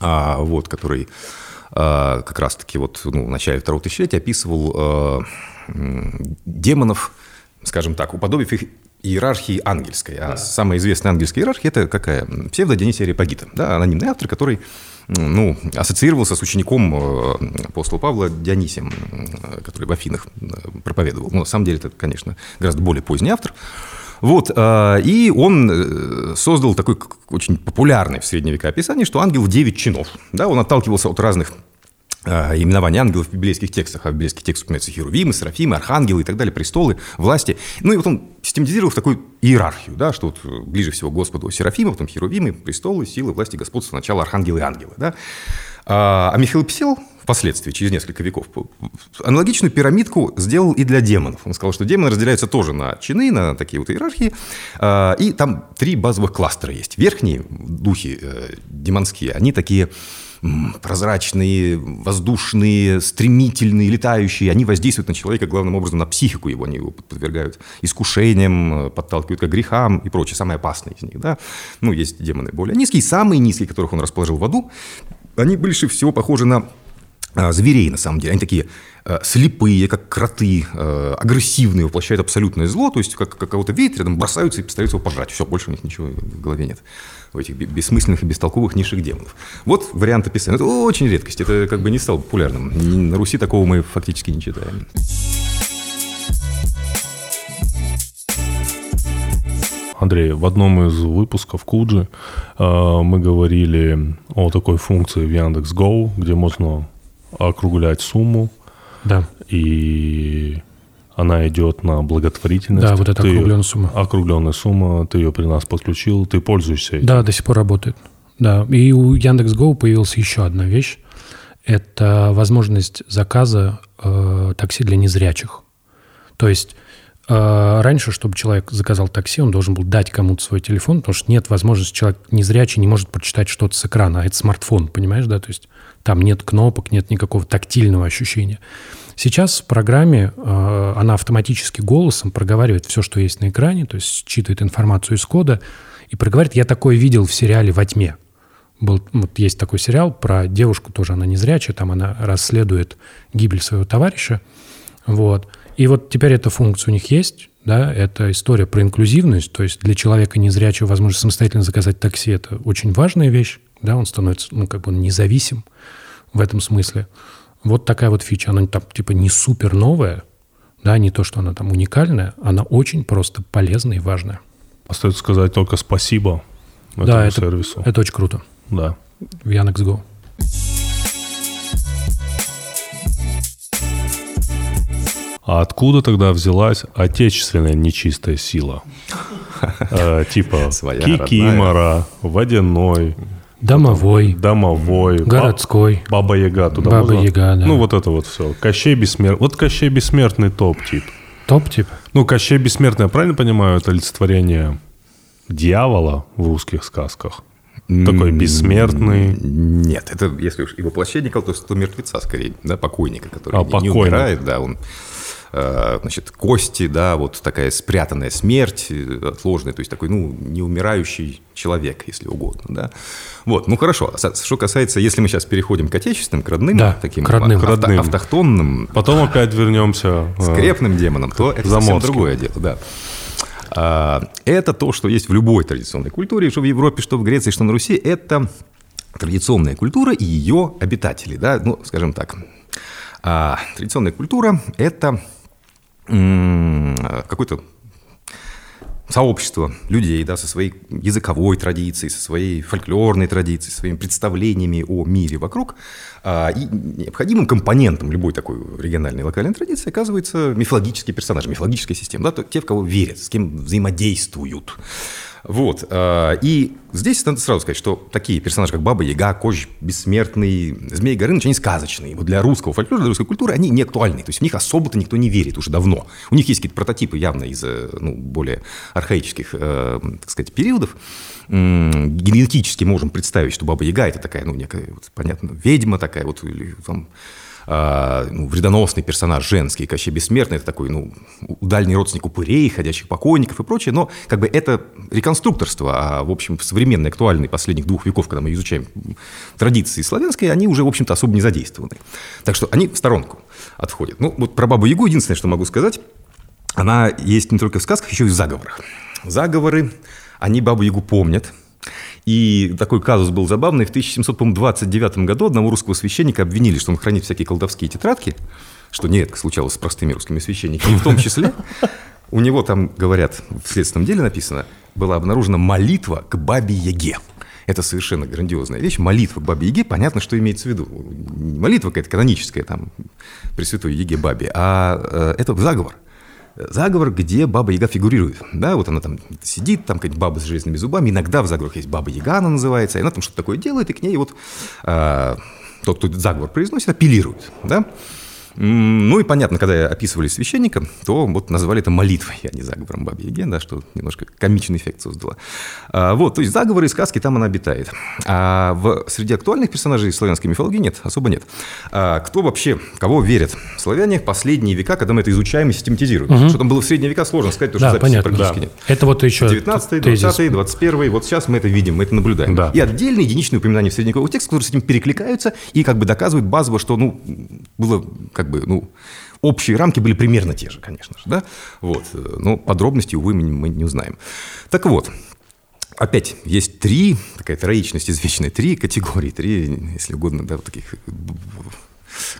а, вот, который а, как раз-таки вот ну, в начале второго тысячелетия описывал а, демонов, скажем так, уподобив их иерархии ангельской. А да. самая известная ангельская иерархия – это какая? Псевдо Дионисия Репагита, да, анонимный автор, который ну, ассоциировался с учеником э, апостола Павла Дионисием, э, который в Афинах э, проповедовал. Ну, на самом деле, это, конечно, гораздо более поздний автор. Вот, и он создал такой очень популярный в средние века описание, что ангел в 9 чинов. Да, он отталкивался от разных Э, именования ангелов в библейских текстах. А в библейских текстах упоминаются херувимы, серафимы, архангелы и так далее, престолы, власти. Ну и вот он систематизировал в такую иерархию, да, что вот э, ближе всего Господу серафимы, потом херувимы, престолы, силы, власти, господства, сначала архангелы и ангелы. Да. А, а Михаил Псел впоследствии, через несколько веков, аналогичную пирамидку сделал и для демонов. Он сказал, что демоны разделяются тоже на чины, на такие вот иерархии, а, и там три базовых кластера есть. Верхние духи э, демонские, они такие прозрачные, воздушные, стремительные, летающие, они воздействуют на человека главным образом на психику его, они его подвергают искушениям, подталкивают к грехам и прочее, самые опасные из них. Да? Ну, есть демоны более низкие, самые низкие, которых он расположил в аду, они больше всего похожи на зверей, на самом деле. Они такие э, слепые, как кроты, э, агрессивные, воплощают абсолютное зло, то есть как, как кого-то видят рядом, бросаются и постараются его пожрать. Все, больше у них ничего в голове нет. У этих бессмысленных и бестолковых низших демонов. Вот вариант описания. Это очень редкость, это как бы не стало популярным. На Руси такого мы фактически не читаем. Андрей, в одном из выпусков Куджи э, мы говорили о такой функции в Яндекс.Го, где можно округлять сумму. Да. И она идет на благотворительность. Да, вот эта ты, округленная сумма. Округленная сумма, ты ее при нас подключил, ты пользуешься этим. Да, до сих пор работает. Да, и у Яндекс.Го появилась еще одна вещь. Это возможность заказа э, такси для незрячих. То есть раньше, чтобы человек заказал такси, он должен был дать кому-то свой телефон, потому что нет возможности, человек незрячий не может прочитать что-то с экрана, а это смартфон, понимаешь, да? То есть там нет кнопок, нет никакого тактильного ощущения. Сейчас в программе э, она автоматически голосом проговаривает все, что есть на экране, то есть считывает информацию из кода и проговаривает. Я такое видел в сериале «Во тьме». Был, вот есть такой сериал про девушку, тоже она незрячая, там она расследует гибель своего товарища. Вот. И вот теперь эта функция у них есть, да, это история про инклюзивность, то есть для человека незрячего возможность самостоятельно заказать такси – это очень важная вещь, да, он становится, ну, как бы он независим в этом смысле. Вот такая вот фича, она там типа не супер новая, да, не то, что она там уникальная, она очень просто полезная и важная. Остается сказать только спасибо этому да, это, сервису. это очень круто. Да. В Яндекс.Го. А откуда тогда взялась отечественная нечистая сила? Э, типа Кикимора, Водяной, Домовой. Домовой. Городской. Баба Яга туда Баба можно? Яга, да. Ну, вот это вот все. Кощей Бессмертный. Вот Кощей Бессмертный топ-тип. Топ-тип? Ну, Кощей Бессмертный, я правильно понимаю, это олицетворение дьявола в русских сказках? Такой бессмертный. Нет, это если уж и воплощение то, то мертвеца скорее, да, покойника, который а, не, не умирает, да, он значит, кости, да, вот такая спрятанная смерть, э, отложенная, то есть такой, ну, неумирающий человек, если угодно, да. Вот, ну хорошо, что касается, если мы сейчас переходим к отечественным, к родным, да, таким к родным, авто, родным. автохтонным, потом опять вернемся э, скрепным демонам, то это совсем другое дело, да. А, это то, что есть в любой традиционной культуре, что в Европе, что в Греции, что на Руси, это традиционная культура и ее обитатели, да, ну, скажем так. А традиционная культура – это какое-то сообщество людей да, со своей языковой традицией, со своей фольклорной традицией, своими представлениями о мире вокруг. А, и необходимым компонентом любой такой региональной локальной традиции оказывается мифологический персонаж, мифологическая система, да, те, в кого верят, с кем взаимодействуют. Вот. Э, и здесь надо сразу сказать, что такие персонажи, как Баба Яга, Кож Бессмертный, Змей Горыныч, они сказочные. Вот для русского фольклора, для русской культуры они не актуальны. То есть в них особо-то никто не верит уже давно. У них есть какие-то прототипы явно из э, ну, более архаических, э, так сказать, периодов. Генетически можем представить, что Баба Яга – это такая, ну, некая, вот, понятно, ведьма такая, вот, или там, а, ну, вредоносный персонаж женский, Кощей Бессмертный, это такой, ну, дальний родственник упырей, ходячих покойников и прочее, но как бы это реконструкторство, а, в общем, современный, актуальный последних двух веков, когда мы изучаем традиции славянской, они уже, в общем-то, особо не задействованы. Так что они в сторонку отходят. Ну, вот про Бабу Ягу единственное, что могу сказать, она есть не только в сказках, еще и в заговорах. Заговоры, они Бабу Ягу помнят, и такой казус был забавный. В 1729 году одного русского священника обвинили, что он хранит всякие колдовские тетрадки, что нередко случалось с простыми русскими священниками. И в том числе у него там, говорят, в следственном деле написано, была обнаружена молитва к Бабе Яге. Это совершенно грандиозная вещь. Молитва к Бабе Яге, понятно, что имеется в виду. молитва какая-то каноническая, там, Пресвятой Яге Бабе, а э, это заговор заговор, где Баба Яга фигурирует. Да, вот она там сидит, там какая-нибудь баба с железными зубами. Иногда в заговорах есть Баба Яга, она называется, и она там что-то такое делает, и к ней вот э, тот, кто заговор произносит, апеллирует. Да? Ну и понятно, когда описывали священника, то вот назвали это молитвой, а не заговором Бабьи Яги, да, что немножко комичный эффект создало. А, вот, то есть заговоры и сказки, там она обитает. А в, среди актуальных персонажей славянской мифологии нет, особо нет. А кто вообще, кого верят славяне в последние века, когда мы это изучаем и систематизируем? Угу. Что там было в средние века, сложно сказать, потому да, что записи понятно, практически да. нет. Это вот еще 19 20 21 вот сейчас мы это видим, мы это наблюдаем. Да. И отдельные единичные упоминания в средневековых текстах, которые с этим перекликаются и как бы доказывают базово, что, ну, было как бы, ну, общие рамки были примерно те же, конечно же, да, вот, но подробности, увы, мы не, узнаем. Так вот, Опять есть три, такая троичность извечная, три категории, три, если угодно, да, вот таких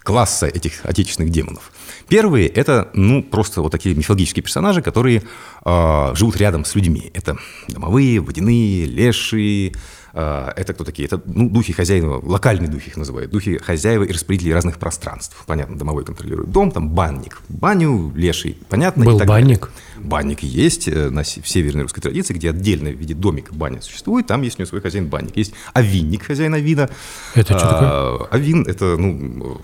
класса этих отечественных демонов. Первые – это, ну, просто вот такие мифологические персонажи, которые э, живут рядом с людьми. Это домовые, водяные, лешие, это кто такие? Это ну, духи хозяина, локальные духи их называют, духи хозяева и распределителей разных пространств. Понятно, домовой контролирует дом, там банник, баню, леший, понятно. Был банник? Далее. Банник есть э, на, в северной русской традиции, где отдельно в виде домика баня существует, там есть у него свой хозяин банник. Есть авинник, хозяин авина. Это что такое? Авин – это, ну,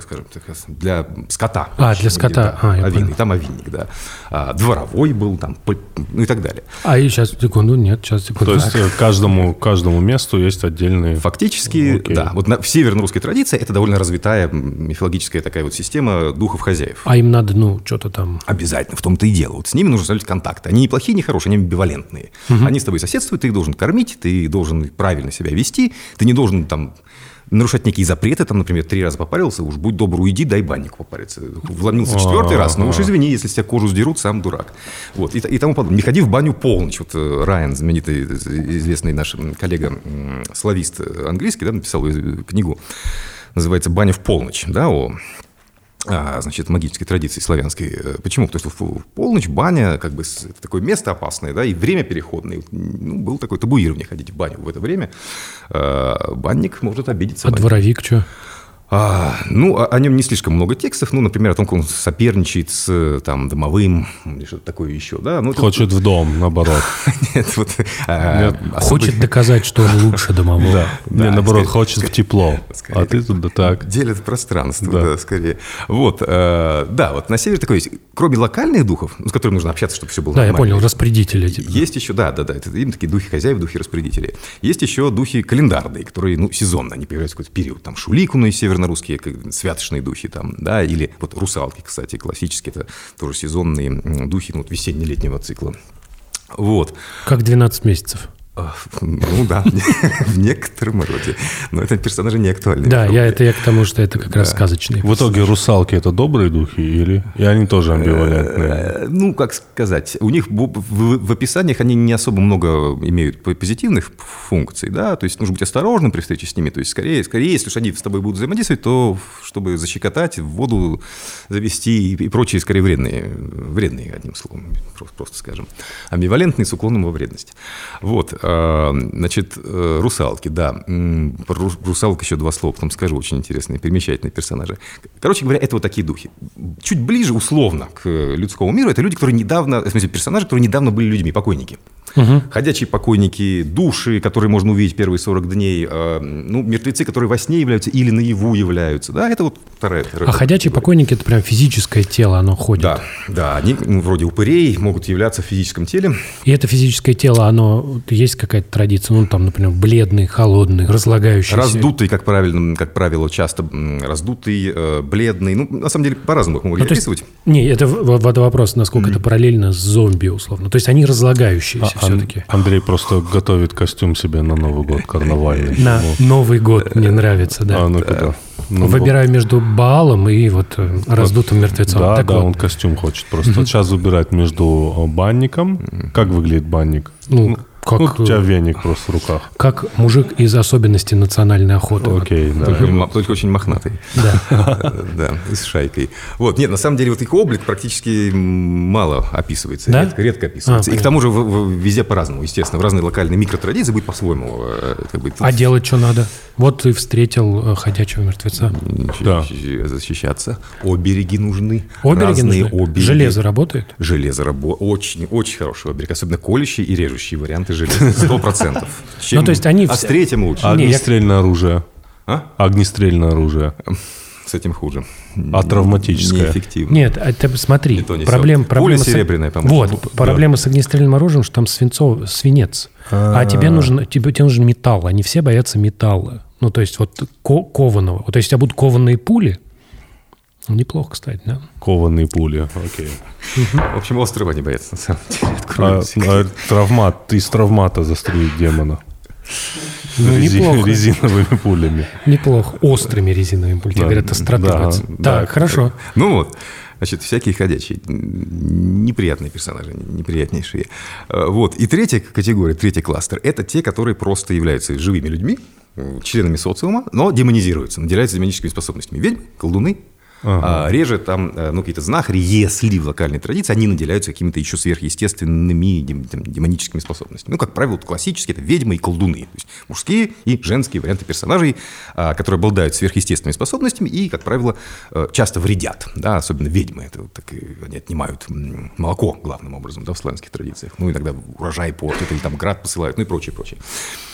так скажем, для скота. А, для скота. Да, а, овин, там овинник, да. А, дворовой был там, ну и так далее. А и сейчас, секунду, нет, сейчас, секунду. То есть э, каждому, каждому месту есть отдельные... Фактически, Окей. да. Вот на, в северно-русской традиции это довольно развитая мифологическая такая вот система духов хозяев. А им надо, ну, что-то там... Обязательно, в том-то и дело. Вот с ними нужно установить контакты. Они не плохие, не хорошие, они амбивалентные. Угу. Они с тобой соседствуют, ты их должен кормить, ты должен правильно себя вести, ты не должен там нарушать некие запреты, там, например, три раза попарился, уж будь добр, уйди, дай баннику попариться. Вломился четвертый раз, ну уж извини, если с тебя кожу сдерут, сам дурак. Вот, и, и тому подобное. Не ходи в баню полночь. Вот э, Райан, знаменитый, известный наш коллега, славист английский, да, написал книгу, называется «Баня в полночь», да, о а, значит, магической традиции славянской. Э, почему? Потому что в полночь баня, как бы, это такое место опасное, да, и время переходное. Ну, был такое табуирование ходить в баню в это время. А, банник может обидеться. А дворовик что? А, ну, о, о нем не слишком много текстов. Ну, например, о том, как он соперничает с там, домовым или что-то такое еще. Да? Ну, Хочет это... в дом, наоборот. Нет, вот... А, Хочет доказать, что он лучше домового. Да, да наоборот, хочет в тепло. А ты туда так. Делит пространство, да, скорее. Вот, э, да, вот на севере такое есть. Кроме локальных духов, с которыми нужно общаться, чтобы все было Да, я понял, распорядители. Типа. Есть еще, да, да, да, это именно такие духи хозяев, духи распорядителей. Есть еще духи календарные, которые, ну, сезонно, они появляются в какой-то период. Там Шуликуна из север наверно-русские святочные духи там, да, или вот русалки, кстати, классические, это тоже сезонные духи ну, вот весенне-летнего цикла. Вот. Как 12 месяцев. Ну да, в некотором роде. Но это персонажи не актуальны. Да, я это я к тому, что это как раз сказочные. В итоге русалки это добрые духи или и они тоже амбивалентные? Э, ну, как сказать, у них в описаниях они не особо много имеют позитивных функций, да, то есть нужно быть осторожным при встрече с ними, то есть скорее, скорее, если уж они с тобой будут взаимодействовать, то чтобы защекотать, в воду завести и прочие, скорее, вредные, вредные, одним словом, просто скажем, амбивалентные с уклоном во вредность. Вот. А, значит, э, русалки, да. Про русалок еще два слова потом скажу. Очень интересные, примечательные персонажи. Короче говоря, это вот такие духи. Чуть ближе, условно, к людскому миру, это люди, которые недавно, в смысле, персонажи, которые недавно были людьми, покойники. Ходячие покойники, души, которые можно увидеть первые 40 дней, э, ну, мертвецы, которые во сне являются или наяву являются. Да, это вот вторая. А ходячие покойники – это прям физическое тело, оно ходит. Да, да, они ну, вроде упырей могут являться в физическом теле. И это физическое тело, оно есть какая-то традиция, ну там, например, бледный, холодный, разлагающийся. Раздутый, как правильно, как правило, часто раздутый, э, бледный. Ну, на самом деле, по-разному их могут Ну, то есть- описывать. Не, это в- в- вопрос, насколько это параллельно с зомби, условно. То есть они разлагающиеся А, Ан- все-таки. Андрей просто готовит костюм себе на Новый год карнавальный. На Ну, Новый год мне нравится, да. А, ну-ка, да. Ну, Выбираю между Баалом и вот э, раздутым мертвецом. Да, Так да, вот, он костюм хочет. Просто сейчас выбирать между э, банником. Как выглядит банник? Ну, как, Ну, у тебя э, веник просто в руках. как мужик из особенностей национальной охоты. Окей, да. Только, очень мохнатый. Да. Да, и с шайкой. Вот, нет, на самом деле вот их облик практически мало описывается, Да? редко, редко описывается. А, и к тому же в- в- везде по-разному, естественно. В разные локальные микротрадиции будет по-своему. э, как бы, А делать что надо? Вот ты встретил э, ходячего мертвеца. Да. защищаться. Обереги нужны. Обереги разные нужны? обереги. Железо работает? Железо работает. Очень, очень хороший оберег. Особенно колющие и режущие варианты железа. Сто процентов. Ну, то есть они все- Острее, тем лучше. Огнестрельное оружие. А? Огнестрельное оружие. С этим хуже. А травматическое? Неэффективно. Нет, это смотри, Не то, проблем, проблема Пуля с- серебряная, по-моему. Вот, проблема с огнестрельным оружием, что там свинцов, свинец. А тебе нужен, тебе, тебе нужен металл, они все боятся металла. Ну, то есть вот ко- кованого. Вот если у тебя будут кованые пули, неплохо, кстати, да? Кованые пули. Окей. В общем, острова не боятся, на самом деле. А, а травмат, из травмата застрелить демона. Ну, Рези- неплохо. Резиновыми пулями. Неплохо. Острыми резиновыми пулями. Да, Говорят, остроты да, боятся. да. Так, хорошо. Ну вот, значит, всякие ходячие, неприятные персонажи, неприятнейшие. Э, Вот, и третья категория, третий кластер, это те, которые просто являются живыми людьми, членами социума, но демонизируются, наделяются демоническими способностями. Ведьмы, колдуны, а реже там, э, ну, какие-то знахари, если в локальной традиции, они наделяются какими-то еще сверхъестественными там, демоническими способностями. Ну, как правило, классические это ведьмы и колдуны. То есть мужские и женские варианты персонажей, а, которые обладают сверхъестественными способностями и, как правило, э, часто вредят. Да, особенно ведьмы. Это вот так, они отнимают молоко, главным образом, да, в славянских традициях. Ну, иногда урожай портят или там град посылают, ну и прочее, прочее.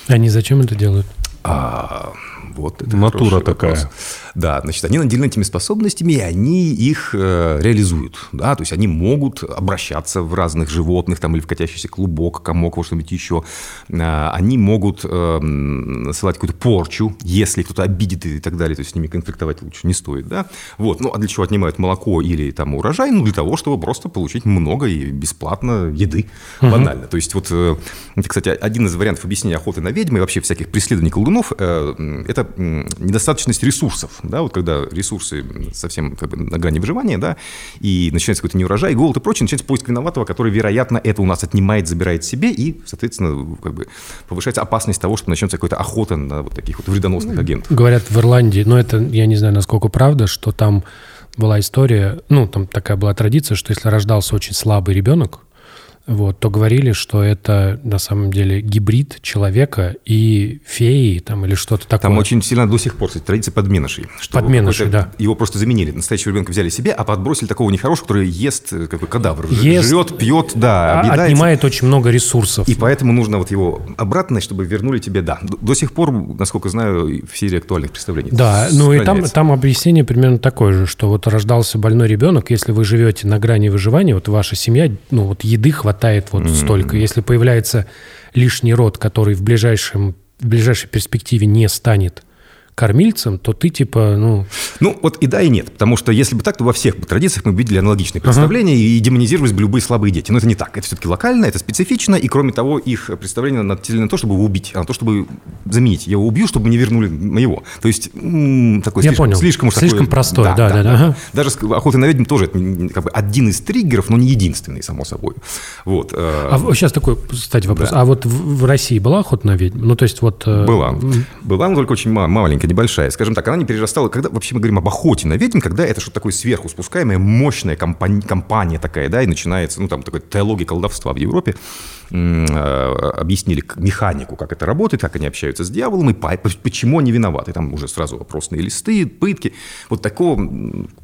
Они зачем это делают? А, вот это Натура такая. вопрос. Да, значит, они наделены этими способностями, и они их э, реализуют. Да? То есть они могут обращаться в разных животных там, или в катящийся клубок, комок, во что-нибудь еще. А, они могут э, м, насылать какую-то порчу, если кто-то обидит и так далее. То есть с ними конфликтовать лучше не стоит. Да? Вот. Ну, а для чего отнимают молоко или там, урожай? Ну, для того, чтобы просто получить много и бесплатно еды. Банально. То есть вот, э, это, кстати, один из вариантов объяснения охоты на ведьмы и вообще всяких преследований колдунов э, м, это недостаточность ресурсов. Да? Вот когда ресурсы совсем как бы, на грани выживания, да, и начинается какой-то неурожай, голод и прочее, начинается поиск виноватого, который, вероятно, это у нас отнимает, забирает себе, и, соответственно, как бы повышается опасность того, что начнется какая-то охота на вот таких вот вредоносных агентов. Говорят, в Ирландии, но это, я не знаю, насколько правда, что там была история, ну, там такая была традиция, что если рождался очень слабый ребенок, вот, то говорили, что это на самом деле гибрид человека и феи там, или что-то такое. Там очень сильно до сих пор, кстати, традиция подменышей. что Подменышей, да. Его просто заменили. Настоящего ребенка взяли себе, а подбросили такого нехорошего, который ест э, как бы кадавр. Ест, Жрет, пьет, да, А- объедается. отнимает очень много ресурсов. И поэтому нужно вот его обратно, чтобы вернули тебе, да. До, сих пор, насколько знаю, в серии актуальных представлений. Да, ну и там, там объяснение примерно такое же, что вот рождался больной ребенок, если вы живете на грани выживания, вот ваша семья, ну вот еды хватает вот столько. Если появляется лишний род, который в, ближайшем, в ближайшей перспективе не станет кормильцем, то ты типа, ну... Ну, вот и да, и нет. Потому что если бы так, то во всех бы традициях мы видели аналогичные представления и демонизировались бы любые слабые дети. Но это не так. Это все-таки локально, это специфично, и кроме того, их представление нацелено на то, чтобы его убить, а на то, чтобы заменить. Я его убью, чтобы не вернули моего. То есть, м, такой Я слишком, понял. слишком, Слишком такое- простое, да, да, да, ага. Даже с охотой на ведьм тоже это как бы один из триггеров, но не единственный, само собой. Вот. э, А сейчас такой, кстати, вопрос. А вот в, России была охота на ведьм? Ну, то есть вот... э, Была. Была, но только очень ма- маленькая, небольшая. Скажем так, она не перерастала. Когда вообще мы говорим об охоте на ведьм, когда это что-то такое сверху спускаемое, мощная компания, компания такая, да, и начинается, ну, там, такой теология колдовства в Европе. Э, Объяснили механику, как это работает, как они общаются с дьяволом, и по- почему они виноваты. Там уже сразу опросные листы, пытки. Вот такого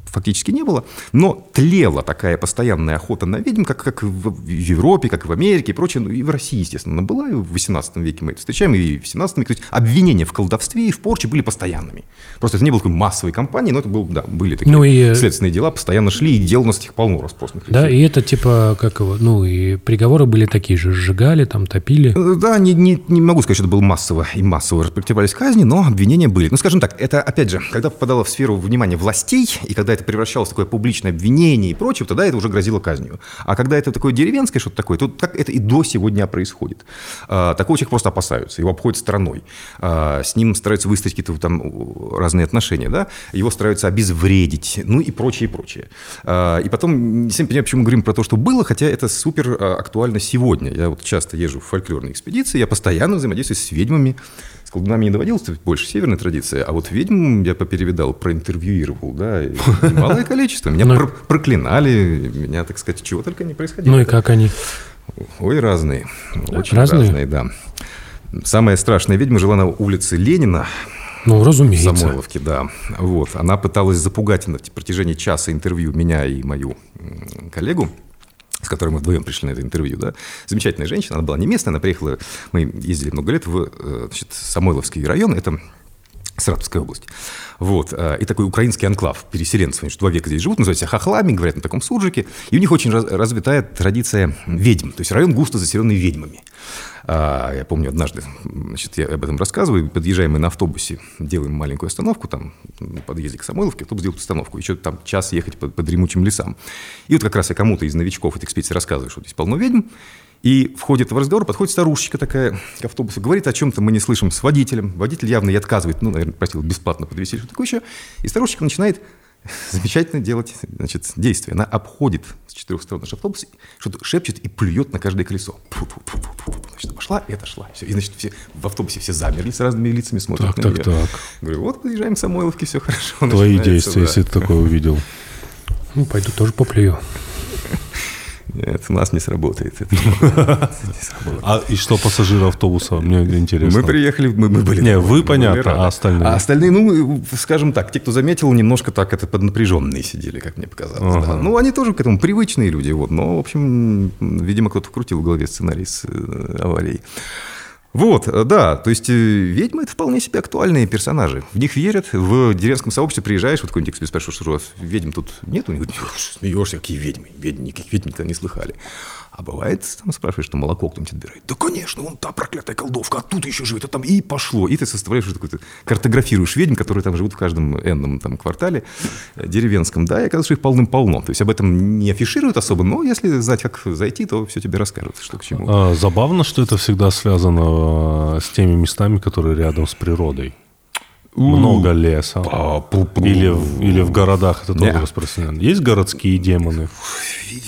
фактически не было, но тлела такая постоянная охота на ведьм, как, как в Европе, как в Америке и прочее, ну, и в России, естественно, была, и в 18 веке мы это встречаем, и в 17 веке. То есть обвинения в колдовстве и в порче были постоянными. Просто это не было такой массовой кампании, но это был, да, были такие Ну и- следственные дела, постоянно шли, и дел у нас этих полно распросных. Да, и это типа, как его, ну и приговоры были такие же, сжигали, там, топили. Э, Да, не, не, не могу сказать, что это было массово и массово распределялись казни, но обвинения были. Ну, скажем так, это, опять же, когда попадало в сферу внимания властей, и когда это превращалось в такое публичное обвинение и прочее, тогда это уже грозило казнью. А когда это такое деревенское что-то такое, то так это и до сегодня происходит. А, такого человека просто опасаются, его обходят стороной. А, с ним стараются выстроить какие-то там разные отношения, да, его стараются обезвредить, ну и прочее, и прочее. А, и потом, не совсем понимаю, почему мы говорим про то, что было, хотя это супер а, актуально сегодня. Я вот часто езжу в фольклорные экспедиции, я постоянно взаимодействую с ведьмами, с колдунами не доводилось, больше северная традиция, а вот ведьм я поперевидал, проинтервьюировал, да, малое количество. Меня Ну- пр- проклинали, меня, так сказать, чего только не происходило. Ну и как они? Ой, разные. Очень Разные? разные, да. Самая страшная ведьма жила на улице Ленина, Ну, разумеется. Самойловке, да. Вот. Она пыталась запугать на протяжении часа интервью меня и мою коллегу, с которой мы вдвоем пришли на это интервью, да. Замечательная женщина, она была не местная, она приехала, мы ездили много лет в э, значит, Самойловский район, это Саратовская область. Вот. э, И такой украинский анклав переселенцев. Они что два века здесь живут, называют себя хохлами, говорят на таком суржике. И у них очень раз- развитая традиция ведьм. То есть район густо заселенный ведьмами. А, Я помню, однажды, значит, я об этом рассказываю, подъезжаем мы на автобусе, делаем маленькую остановку, там, на подъезде к Самойловке, автобус делает остановку, еще там час ехать по, по дремучим лесам. И вот как раз я кому-то из новичков этой экспедиции рассказываю, что здесь полно ведьм, и входит в разговор, подходит старушечка такая к автобусу, говорит о чем-то, мы не слышим с водителем. Водитель явно ей отказывает, ну, наверное, просил бесплатно подвезти, что такое еще. И старушечка начинает замечательно делать значит, действие. Она обходит с четырех сторон наш автобус, что-то шепчет и плюет на каждое колесо. Фу-фу-фу-фу-фу. Значит, пошла и отошла. Все. И, значит, все, в автобусе все замерли с разными лицами, смотрят Так, на так, нее. так. Говорю, вот подъезжаем к Самойловке, все хорошо. Твои действия, да. если ты такое увидел. Ну, пойду тоже поплюю. Нет, у нас не сработает. Это не сработает. А и что пассажиры автобуса? Мне интересно. Мы приехали, мы, мы были... Не, вы понятно, а остальные? А остальные, ну, скажем так, те, кто заметил, немножко так это поднапряженные сидели, как мне показалось. Ага. да. Ну, они тоже к этому привычные люди, вот. Но, в общем, видимо, кто-то вкрутил в голове сценарий с э, аварией. Вот, э, да, то есть э, ведьмы – это вполне себе актуальные персонажи. В них верят, в деревенском сообществе приезжаешь, вот какой-нибудь тебе спрашиваешь, что у вас ведьм тут нет? У них смеешься, какие ведьмы, ведьм, никаких ведьм никогда не слыхали. А бывает, там спрашиваешь, что молоко кто-нибудь отбирает. Да, конечно, вон та проклятая колдовка, а тут еще живет, а там и пошло. И ты составляешь уже такой, картографируешь ведьм, которые там живут в каждом энном там квартале э, деревенском, да, и оказывается, их полным-полно. То есть об этом не афишируют особо, но если знать, как зайти, то все тебе расскажут, что к чему. А, забавно, что это всегда связано с теми местами, которые рядом с природой. Много леса. Или в, или в городах это тоже Не. распространено. Есть городские демоны.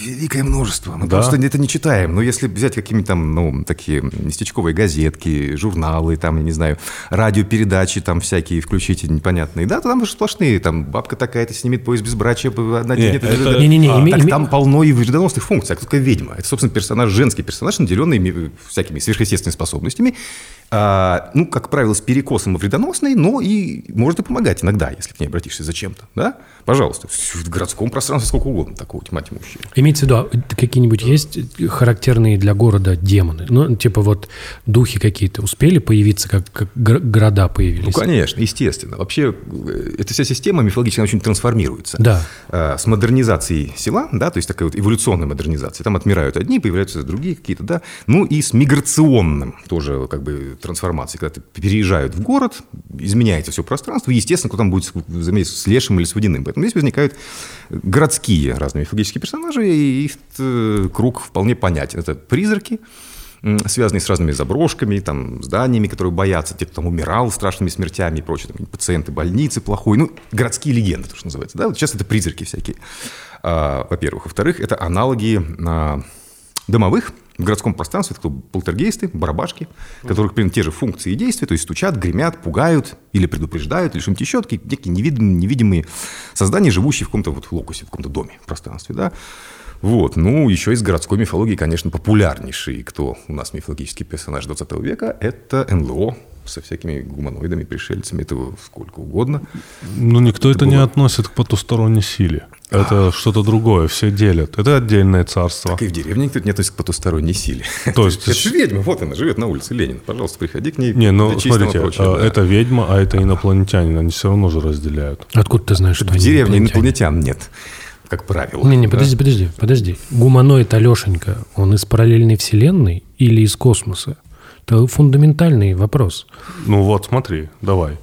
Великое множество. Мы Да? просто это не читаем. Но если взять какие-нибудь там, ну, такие местечковые газетки, журналы, там, я не знаю, радиопередачи там всякие включите непонятные, да, то там же сплошные, там, бабка такая-то снимет пояс безбрачия, одна Не, денет, это- Не-не-не, а, так там полно и вредоносных функций, а кто такая ведьма? Это, собственно, персонаж, женский персонаж, наделенный ми- всякими сверхъестественными способностями, ну, как правило, с перекосом и вредоносной, но и может и помогать иногда, если к ней обратишься зачем-то, да? Пожалуйста, в городском пространстве сколько угодно такого тьма тьмущая. Имеется в виду, а какие-нибудь есть характерные для города демоны? Ну, типа вот духи какие-то успели появиться, как, как гор- города появились? Ну, конечно, естественно. Вообще, э, эта вся система мифологически она очень трансформируется. Да. А, С модернизацией села, да, то есть такая вот эволюционная модернизация. Там отмирают одни, появляются другие какие-то, да. Ну и с миграционным тоже как бы трансформацией. Когда ты переезжают в город, изменяется все пространство, естественно, кто там будет заметить с лешим или с водяным. Поэтому здесь возникают городские разные мифологические персонажи, и их э, круг вполне понятен. Это призраки, связанные с разными заброшками, там, зданиями, которые боятся, те, кто там умирал страшными смертями и прочее, там, пациенты больницы плохой, ну, городские легенды, то, что называется, да, вот сейчас это призраки всякие, а, во-первых. Во-вторых, это аналоги а, домовых в городском пространстве, это кто полтергейсты, барабашки, которых, примерно, те же функции и действия, то есть стучат, гремят, пугают или предупреждают, или такие некие невидимые, невидимые создания, живущие в каком-то вот локусе, в каком-то доме, пространстве, да. Вот, ну, еще из городской мифологии, конечно, популярнейший, кто у нас мифологический персонаж 20 века, это НЛО, со всякими гуманоидами, пришельцами, этого сколько угодно. Ну, никто это, не было. относит к потусторонней силе. Это что-то другое, все делят. Это отдельное царство. Так и в деревне никто не относится к потусторонней силе. То есть- Это же ведьма, вот она живет на улице Ленина. Пожалуйста, приходи к ней. Не, ну смотрите, прочего, да. это ведьма, а это инопланетянин. Они все равно же разделяют. Откуда ты знаешь, что В деревне инопланетян нет, как правило. Не-не, да. подожди, подожди, подожди. Гуманоид Алешенька, он из параллельной вселенной или из космоса? Это фундаментальный вопрос. Ну вот, смотри, давай.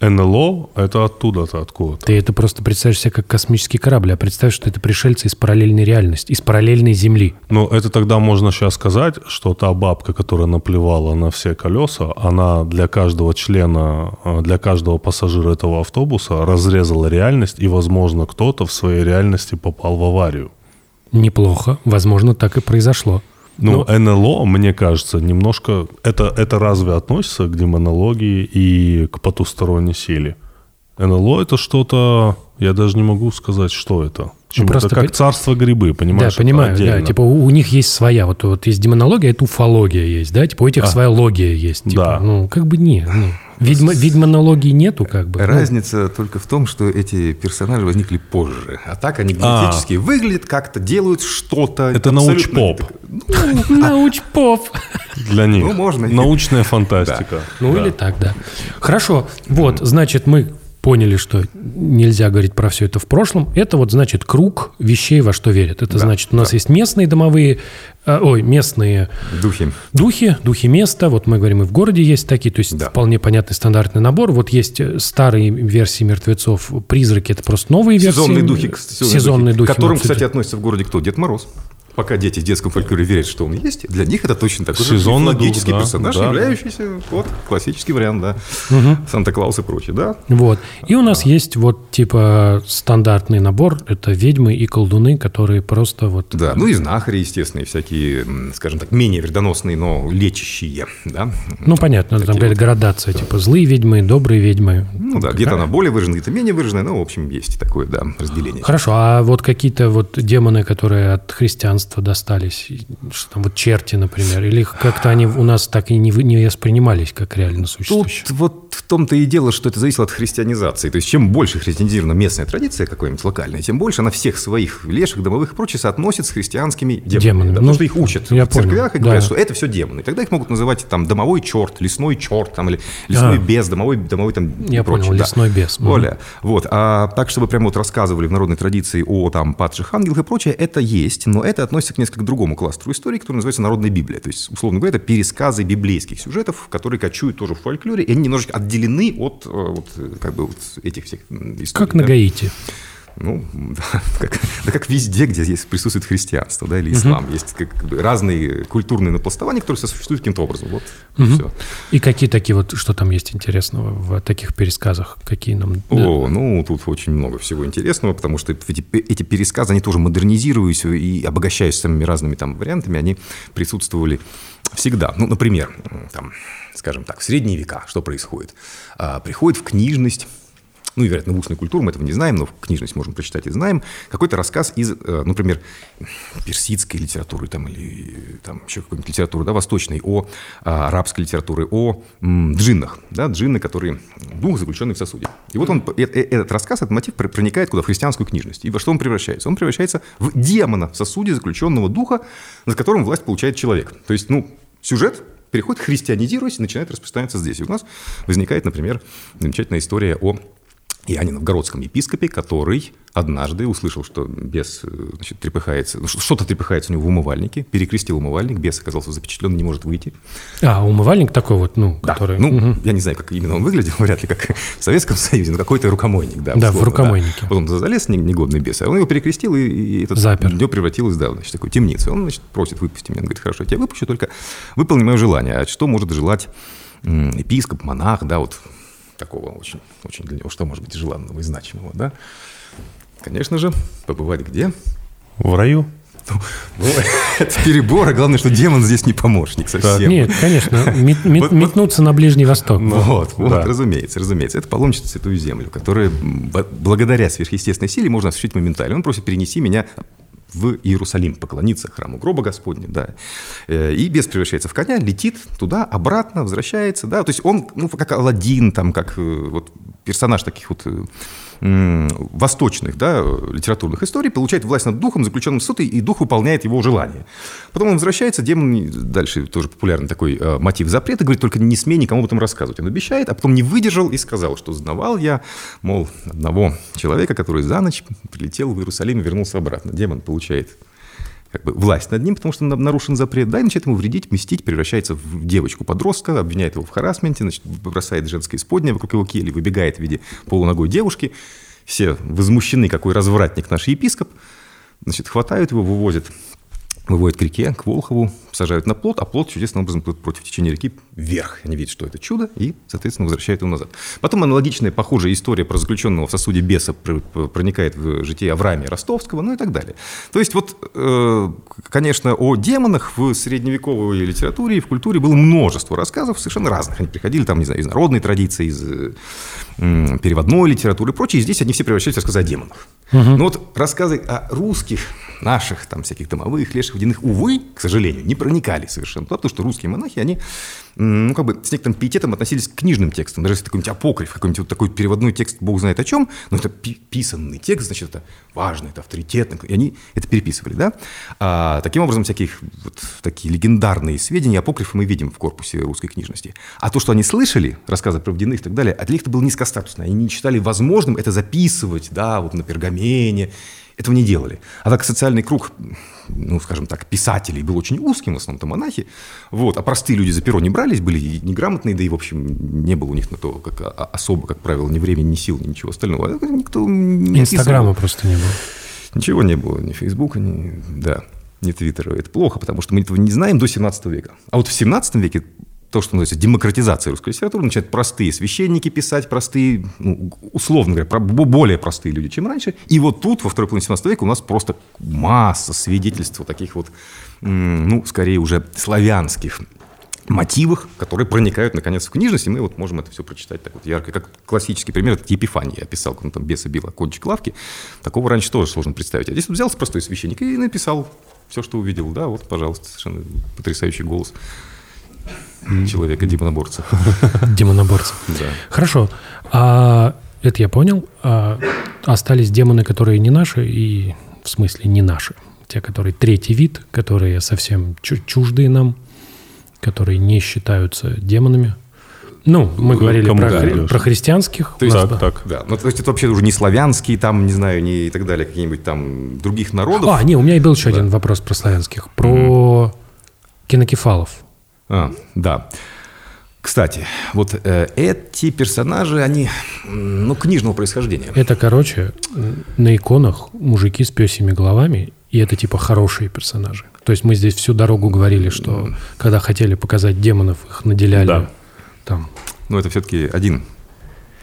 НЛО – это оттуда-то, откуда-то. Ты это просто представишь себе как космический корабль, а представь, что это пришельцы из параллельной реальности, из параллельной Земли. Ну, это тогда можно сейчас сказать, что та бабка, которая наплевала на все колеса, она для каждого члена, э, для каждого пассажира этого автобуса разрезала реальность, и, возможно, кто-то в своей реальности попал в аварию. Неплохо, возможно, так и произошло. Ну, НЛО, мне кажется, немножко... Это, это разве относится к демонологии и к потусторонней силе? НЛО это что-то... Я даже не могу сказать, что это. Чем просто это как царство грибы, понимаешь? да, понимаю, да. Типа у, у них есть своя, вот, вот есть демонология, это уфология есть, да? Типа у этих своя логия есть. Типа, Да. Ну, как бы не. Ну, ведьма, ведьмонологии нету, как бы. Ну, Разница только в том, что эти персонажи возникли позже. А так они генетически выглядят как-то, делают что-то. Это научпоп. Научпоп. Для них. Ну, можно. Научная фантастика. Ну или так, да. Хорошо. Вот, значит, мы поняли, что нельзя говорить про все это в прошлом. Это вот значит круг вещей, во что верят. Это значит, у нас есть местные домовые, э, ой, местные Духи. духи, духи места. Вот мы говорим, и в городе есть такие, то есть Да. вполне понятный стандартный набор. Вот есть э, старые версии мертвецов, призраки, это просто новые версии. Сезонные духи, к- Сезонные духи. к которым, кстати, относится в городе кто? Дед Мороз. Пока дети в детском фольклоре верят, что он есть, для них это точно такой же Сезонный мифологический дух, да, персонаж, да. являющийся, вот, классический вариант, да. Санта-Клаус и прочее, да. Вот. И у нас есть вот типа стандартный набор. Это ведьмы и колдуны, которые просто вот... Да, ну и знахари, естественно, и всякие, скажем так, менее вредоносные, но лечащие, да. Ну, понятно, там какая-то градация, типа злые ведьмы, добрые ведьмы. Ну да, где-то она более выражена, где-то менее выраженная, но, в общем, есть такое, да, разделение. Хорошо, а вот какие-то вот демоны, которые от христианства достались, и что там вот черти, например, или как-то они у нас так и не, не воспринимались как реально Тут существующие? вот в том-то и дело, что это зависело от христианизации. То есть, чем больше христианизирована местная традиция какая-нибудь локальная, тем больше она всех своих леших, домовых и прочее соотносит с христианскими демонами. Демонами. да, Ну, потому что их учат я в церквях понял, и говорят, да. что это все демоны. И тогда их могут называть там домовой черт, лесной черт, там, или лесной А. бес, домовой, домовой там Я и прочее, понял, да. лесной бес. Мгм. Оля, вот. А так, чтобы прямо вот рассказывали в народной традиции о там падших ангелах и прочее, это есть, но это относится к несколько другому кластеру истории, который называется народная Библия. То есть, условно говоря, это пересказы библейских сюжетов, которые кочуют тоже в фольклоре, и они немножечко отделены от э, вот, э, как бы вот этих всех историй. Как на да. Гаити. Ну, да, как, да как везде, где есть, присутствует христианство, да, или ислам. Есть как, как бы разные культурные напластования, которые сосуществуют каким-то образом. Вот, все. И какие такие вот, что там есть интересного в таких пересказах? Какие нам... О, ну, тут очень много всего интересного, потому что эти, эти пересказы, они тоже модернизируясь и обогащаясь самыми разными там вариантами, они присутствовали всегда. Ну, например, там, скажем так, в средние века что происходит? А, приходит в книжность ну, и, вероятно, в устную культуру, мы этого не знаем, но в книжность можем прочитать и знаем, какой-то рассказ из, э, например, персидской литературы там, или там, еще какой-нибудь литературы да, восточной, о а, арабской литературе, о м, джиннах, да, джинны, которые дух, заключенный в сосуде. И вот он, э- э- этот рассказ, этот мотив пр- проникает куда? В христианскую книжность. И во что он превращается? Он превращается в демона в сосуде заключенного духа, над которым власть получает человек. То есть, ну, сюжет переходит, христианизируясь, и начинает распространяться здесь. И у нас возникает, например, замечательная история о Иоанне Новгородском епископе, который однажды услышал, что бес э, значит, трепыхается, ну, что-то трепыхается у него в умывальнике, перекрестил умывальник, бес оказался запечатлен, не может выйти. А, умывальник такой вот, ну, Да, который... ну, Мгм. я не знаю, как именно он выглядел, вряд ли как в Советском Союзе, но какой-то рукомойник, да. Да, в условно, рукомойнике. Вот он залез, не- негодный бес, а он его перекрестил, и, и этот Запер. днё превратилось, да, значит, в такую темницу. Он, значит, просит, выпусти меня. Он говорит, хорошо, я тебя выпущу, только выполни мое желание. А что может желать епископ, монах, да, вот такого очень, очень для него, что может быть желанного и значимого, да? Конечно же, побывать где? В раю? Ну, это перебор, а главное, что демон здесь не помощник совсем. Нет, конечно, мет- мет- Вот- вот- метнуться на Ближний Восток. Вот, вот, да. разумеется, разумеется. Это паломничество в Святую Землю, которое благодаря сверхъестественной силе можно осуществить моментально. Он просит, перенеси меня в Иерусалим поклониться храму гроба Господня, да. Э, и бес превращается в коня, летит туда, обратно, возвращается, да. То есть он, ну, как Алладин, там, как э, вот персонаж таких вот восточных да, литературных историй, получает власть над духом, заключенным в суд, и дух выполняет его желание. Потом он возвращается, демон, дальше тоже популярный такой э, мотив запрета, говорит, только не смей никому об этом рассказывать. Он обещает, а потом не выдержал и сказал, что знавал я, мол, одного человека, который за ночь прилетел в Иерусалим и вернулся обратно. Демон получает как бы власть над ним, потому что нарушен запрет, да, и начинает ему вредить, мстить, превращается в девочку-подростка, обвиняет его в харасменте, значит, бросает женское исподнее вокруг его кели, выбегает в виде полуногой девушки. Все возмущены, какой развратник наш епископ. Значит, хватают его, вывозят выводят к реке, к Волхову, сажают на плот, а плот чудесным образом плывет против течения реки вверх. Они видят, что это чудо, и, соответственно, возвращают его назад. Потом аналогичная, похожая история про заключенного в сосуде беса проникает в житие Авраамия Ростовского, ну и так далее. То есть вот, э, конечно, о демонах в средневековой литературе и в культуре было множество рассказов совершенно разных. Они приходили там, не знаю, из народной традиции, из переводной литературы и прочее. И здесь они все превращались в рассказы о демонах. Угу. Но вот рассказы о русских, наших, там, всяких домовых, леших, водяных, увы, к сожалению, не проникали совершенно туда, потому что русские монахи, они, ну, как бы с некоторым пиететом относились к книжным текстам. Даже если какой-нибудь апокриф, какой-нибудь вот такой переводной текст, бог знает о чем, но это писанный текст, значит, это важно, это авторитетно, и они это переписывали, да. А, таким образом, всяких вот такие легендарные сведения, апокрифы мы видим в корпусе русской книжности. А то, что они слышали, рассказы про водяных и так далее, для них это было низкостатусно. Они не считали возможным это записывать, да, вот на пергамене, этого не делали. А так социальный круг, ну, скажем так, писателей был очень узким, в основном-то монахи. Вот. А простые люди за перо не брались, были неграмотные, да и, в общем, не было у них на то как, а, особо, как правило, ни времени, ни сил, ни ничего остального. А никто не Инстаграма просто не было. Ничего не было, ни Фейсбука, ни... Да не Твиттера. Это плохо, потому что мы этого не знаем до 17 века. А вот в 17 веке то, что называется демократизация русской литературы, начинают простые священники писать, простые, ну, условно говоря, более простые люди, чем раньше. И вот тут, во второй половине 17 века, у нас просто масса свидетельств таких вот, ну, скорее уже славянских мотивах, которые проникают, наконец, в книжность, и мы вот можем это все прочитать так вот ярко. Как классический пример, это Епифания. Я писал, он там беса била кончик лавки. Такого раньше тоже сложно представить. А здесь вот взялся простой священник и написал все, что увидел. Да, вот, пожалуйста, совершенно потрясающий голос человека, демоноборца. Демоноборца. Да. Хорошо. А это я понял. А остались демоны, которые не наши, и в смысле не наши. Те, которые третий вид, которые совсем чуждые нам, которые не считаются демонами. Ну, мы ну, говорили про, хри- про христианских. То есть, так, так. Да. Ну, то есть это вообще уже не славянские, там, не знаю, не и так далее, какие-нибудь там других народов. А, не, у меня был еще да. один вопрос про славянских. Про mm-hmm. кинокефалов. А, да. Кстати, вот э, эти персонажи, они, ну, книжного происхождения. Это, короче, на иконах мужики с песями головами, и это типа хорошие персонажи. То есть мы здесь всю дорогу говорили, что mm. когда хотели показать демонов, их наделяли да. там. Но это все-таки один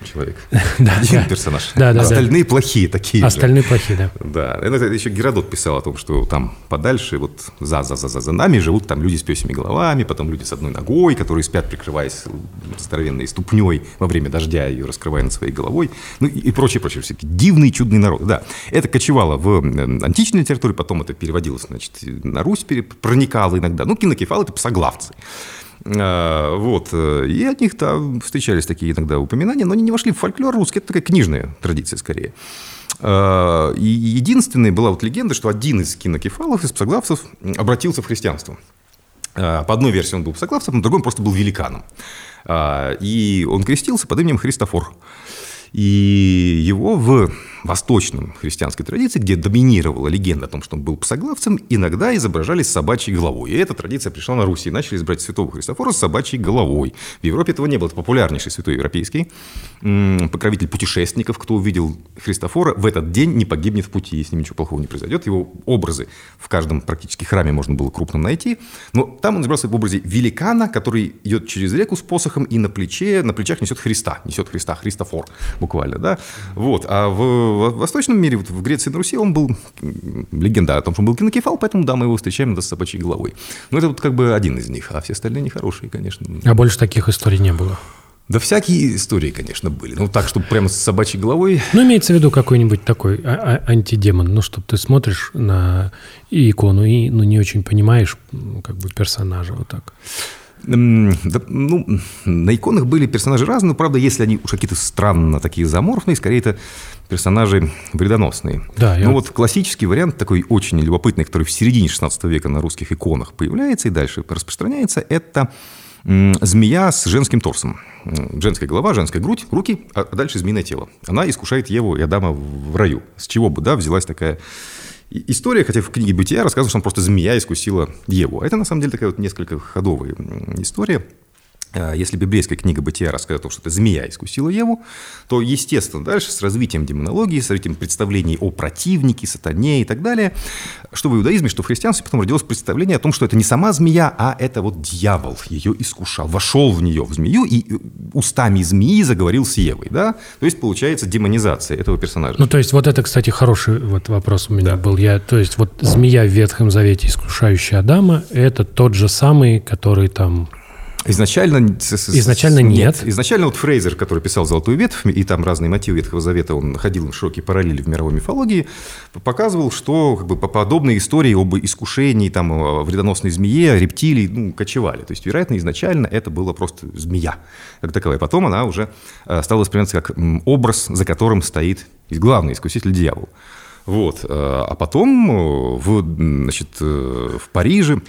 человек. да, Один да. персонаж. Да, да, Остальные да. плохие такие Остальные же. плохие, да. Да. Это еще Геродот писал о том, что там подальше, вот за, за, за, за, за нами живут там люди с песями головами, потом люди с одной ногой, которые спят, прикрываясь здоровенной ступней во время дождя, ее раскрывая над своей головой. Ну и, прочее, прочее. Всякие дивные, чудные народы. Да. Это кочевало в античной литературе, потом это переводилось, значит, на Русь проникало иногда. Ну, кинокефалы – это псоглавцы. А, вот. Э, и от них там встречались такие иногда упоминания, но они не вошли в фольклор русский. Это такая книжная традиция скорее. А, и единственная была вот легенда, что один из кинокефалов, из псоглавцев, обратился в христианство. А, по одной версии он был псоглавцем, по другой он просто был великаном. И он крестился под именем Христофор. И его в восточном христианской традиции, где доминировала легенда о том, что он был псоглавцем, иногда изображали с собачьей головой. И эта традиция пришла на Руси. И начали избрать святого Христофора с собачьей головой. В Европе этого не было. Это популярнейший святой европейский. Покровитель путешественников, кто увидел Христофора, в этот день не погибнет в пути, если ничего плохого не произойдет. Его образы в каждом практически храме можно было крупно найти. Но там он изображался в образе великана, который идет через реку с посохом и на плече, на плечах несет Христа. Несет Христа, Христофор буквально, да. Вот. А в в Восточном мире, вот в Греции и на Руси, он был легенда о том, что он был кинокефал, поэтому, да, мы его встречаем с собачьей головой. Но это вот как бы один из них, а все остальные нехорошие, конечно. А больше таких историй не было? Да всякие истории, конечно, были. Ну, так, чтобы прямо с собачьей головой. Ну, имеется в виду какой-нибудь такой а- а- антидемон, ну, чтобы ты смотришь на икону и ну, не очень понимаешь как бы персонажа вот так. Ну, на иконах были персонажи разные, но, правда, если они уж какие-то странно такие заморфные, скорее это персонажи вредоносные. Да, я- Ну, вот классический вариант, такой очень любопытный, который в середине 16 века на русских иконах появляется и дальше распространяется, это змея с женским торсом. Женская голова, женская грудь, руки, а дальше змеиное тело. Она искушает Еву и Адама в раю. С чего бы, да, взялась такая История, хотя в книге «Бытия» рассказывается, что он просто змея искусила Еву. А это, на самом деле, такая вот несколько ходовая история. А, Если библейская книга «Бытия» рассказывает о том, что это змея искусила Еву, то, естественно, дальше с развитием демонологии, с развитием представлений о противнике, сатане и так далее, что в иудаизме, что в христианстве потом родилось представление о том, что это не сама змея, а это вот дьявол ее искушал, вошел в нее, в змею, и э, устами змеи заговорил с Евой. Да? То есть, получается, демонизация этого персонажа. Ну, то есть вот это, кстати, хороший вот вопрос у меня был. Я, то есть вот змея в Ветхом Завете, искушающая Адама, это тот же самый, который там... Изначально, Изначально нет. Изначально вот Фрейзер, который писал «Золотую ветвь», и там разные мотивы Ветхого Завета, он находил широкие параллели в мировой мифологии, показывал, что как бы, по- подобные истории об искушении, там, о вредоносной змее, рептилий, ну, кочевали. То есть, вероятно, изначально это была просто змея как таковая. Потом она уже э, стала восприниматься как образ, за которым стоит главный искуситель дьявол. Вот. э, А потом э, в, значит, в Париже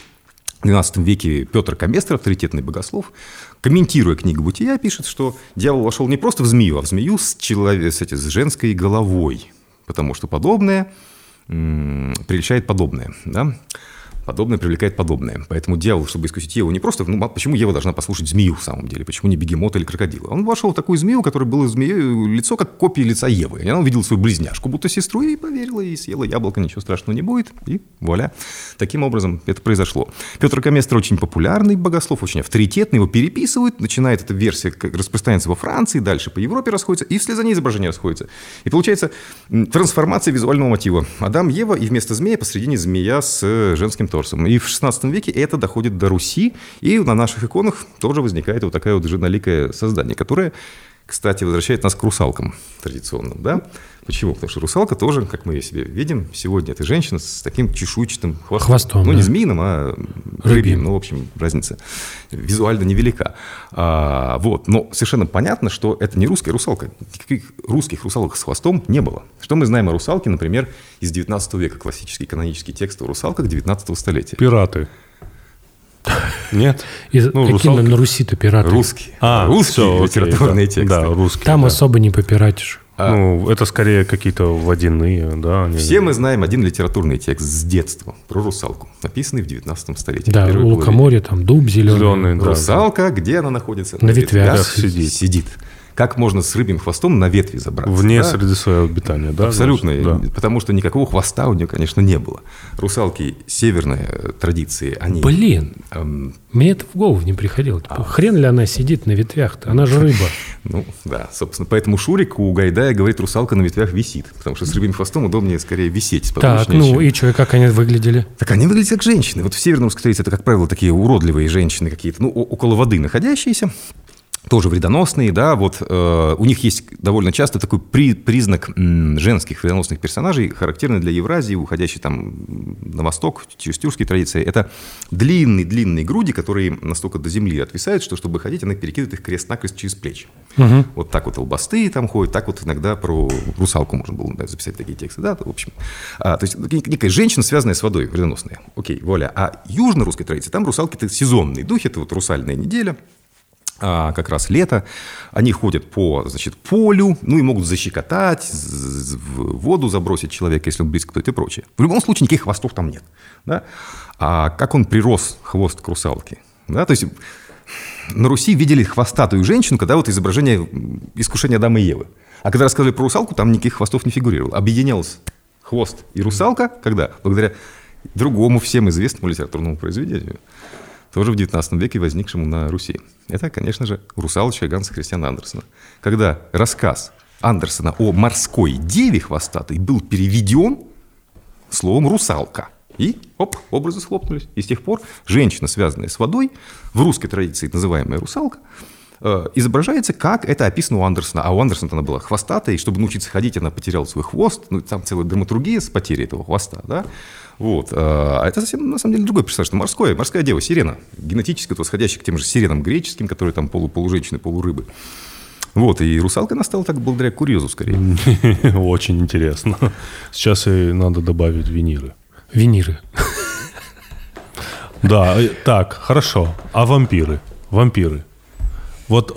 XII веке Петр Коместр, авторитетный богослов, комментируя книгу «Бытия», пишет, что дьявол вошел не просто в змею, а в змею с, человек, с, эти, с женской головой, потому что подобное м, прельщает подобное. Да? Подобное привлекает подобное. Поэтому дьявол, чтобы искусить Еву, не просто... Ну, а почему Ева должна послушать змею в самом деле? Почему не бегемота или крокодила? Он вошел в такую змею, которая была змеей, лицо как копия лица Евы. И она увидела свою близняшку, будто сестру, и поверила, и съела яблоко, ничего страшного не будет. И вуаля. Таким образом это произошло. Петр Коместр очень популярный богослов, очень авторитетный, его переписывают, начинает эта версия распространяться во Франции, дальше по Европе расходится, и вслед за ней изображение расходится. И получается трансформация визуального мотива. Адам, Ева, и вместо змея посредине змея с э, женским торсом. И в 16 веке это доходит до Руси, и на наших иконах тоже возникает вот такое вот женоликое создание, которое, кстати, возвращает нас к русалкам традиционным, да? Почему? Потому что русалка тоже, как мы ее себе видим, сегодня это женщина с таким чешуйчатым хвостом. Хвостом, Ну, да. не змеиным, а Рыбьим. Ну, в общем, разница визуально невелика. А, вот. Но совершенно понятно, что это не русская русалка. Никаких русских русалок с хвостом не было. Что мы знаем о русалке, например, из 19 века? Классический канонический текст о русалках 19 столетия. Пираты. Нет? И Ну, какие на, на Руси-то пираты? Русские. А, русские окей, литературные да. тексты. Да, русские. Там да. особо не попиратишь. Ну, это скорее какие-то водяные, да. они- Все мы знаем один литературный текст с детства про русалку, написанный в 19 столетии. Да, у лукоморья там дуб зеленый. Зеленый, да. Русалка, где она находится? На ветвях сидит. сидит. Как можно с рыбьим хвостом на ветви забраться? Вне да? среды своего обитания, да? Абсолютно. значит? Да. Потому что никакого хвоста у нее, конечно, не было. Русалки северной э, традиции, они... Блин, эм, мне это в голову не приходило. Типа, А. Хрен ли она сидит на ветвях-то? Она же рыба. ну, да, собственно. Поэтому Шурик у Гайдая говорит, русалка на ветвях висит. Потому что с рыбьим хвостом удобнее скорее висеть. Так, ну и что, как они выглядели? Так они выглядят как женщины. Вот в северном традиции это, как правило, такие уродливые женщины какие-то, ну, около воды находящиеся. Тоже вредоносные, да, вот э, у них есть довольно часто такой при- признак м, женских вредоносных персонажей, характерный для Евразии, уходящий там на восток, через тюркские традиции. Это длинные-длинные груди, которые настолько до земли отвисают, что, чтобы ходить, она перекидывает их крест-накрест через плечи. Вот так вот лбастые там ходят, так вот иногда про русалку можно было да, записать такие тексты, да, в общем. А, то есть нек- некая женщина, связанная с водой, вредоносная. Окей, воля. А южно-русской традиции, там русалки это сезонные духи, это вот русальная неделя, как раз лето, они ходят по, значит, полю, ну и могут защекотать, в воду забросить человека, если он близко подойдет и прочее. В любом случае никаких хвостов там нет. Да? А как он прирос, хвост к русалке? Да? То есть на Руси видели хвостатую женщину, когда вот изображение искушения Адама и Евы. А когда рассказывали про русалку, там никаких хвостов не фигурировало. Объединялся хвост и русалка, когда? Благодаря другому всем известному литературному произведению, тоже в XIX веке возникшему на Руси. Это, конечно же, «Русалочка» Ганса Христиана Андерсена. Когда рассказ Андерсена о морской деве хвостатой был переведен словом «русалка». И, оп, образы схлопнулись. И с тех пор женщина, связанная с водой, в русской традиции называемая русалка, э, изображается, как это описано у Андерсона. А у Андерсона она была хвостатая, и чтобы научиться ходить, она потеряла свой хвост. Ну, там целая драматургия с потерей этого хвоста, да. Вот. А это совсем, на самом деле, другой персонаж. Это морское, морская дева, сирена. Генетически восходящая к тем же сиренам греческим, которые там полу, полуженщины, полурыбы. Вот, и русалка она стала так благодаря курьезу скорее. Очень интересно. Сейчас и надо добавить виниры. Виниры. Да, э, так, хорошо. А вампиры? Вампиры. Вот,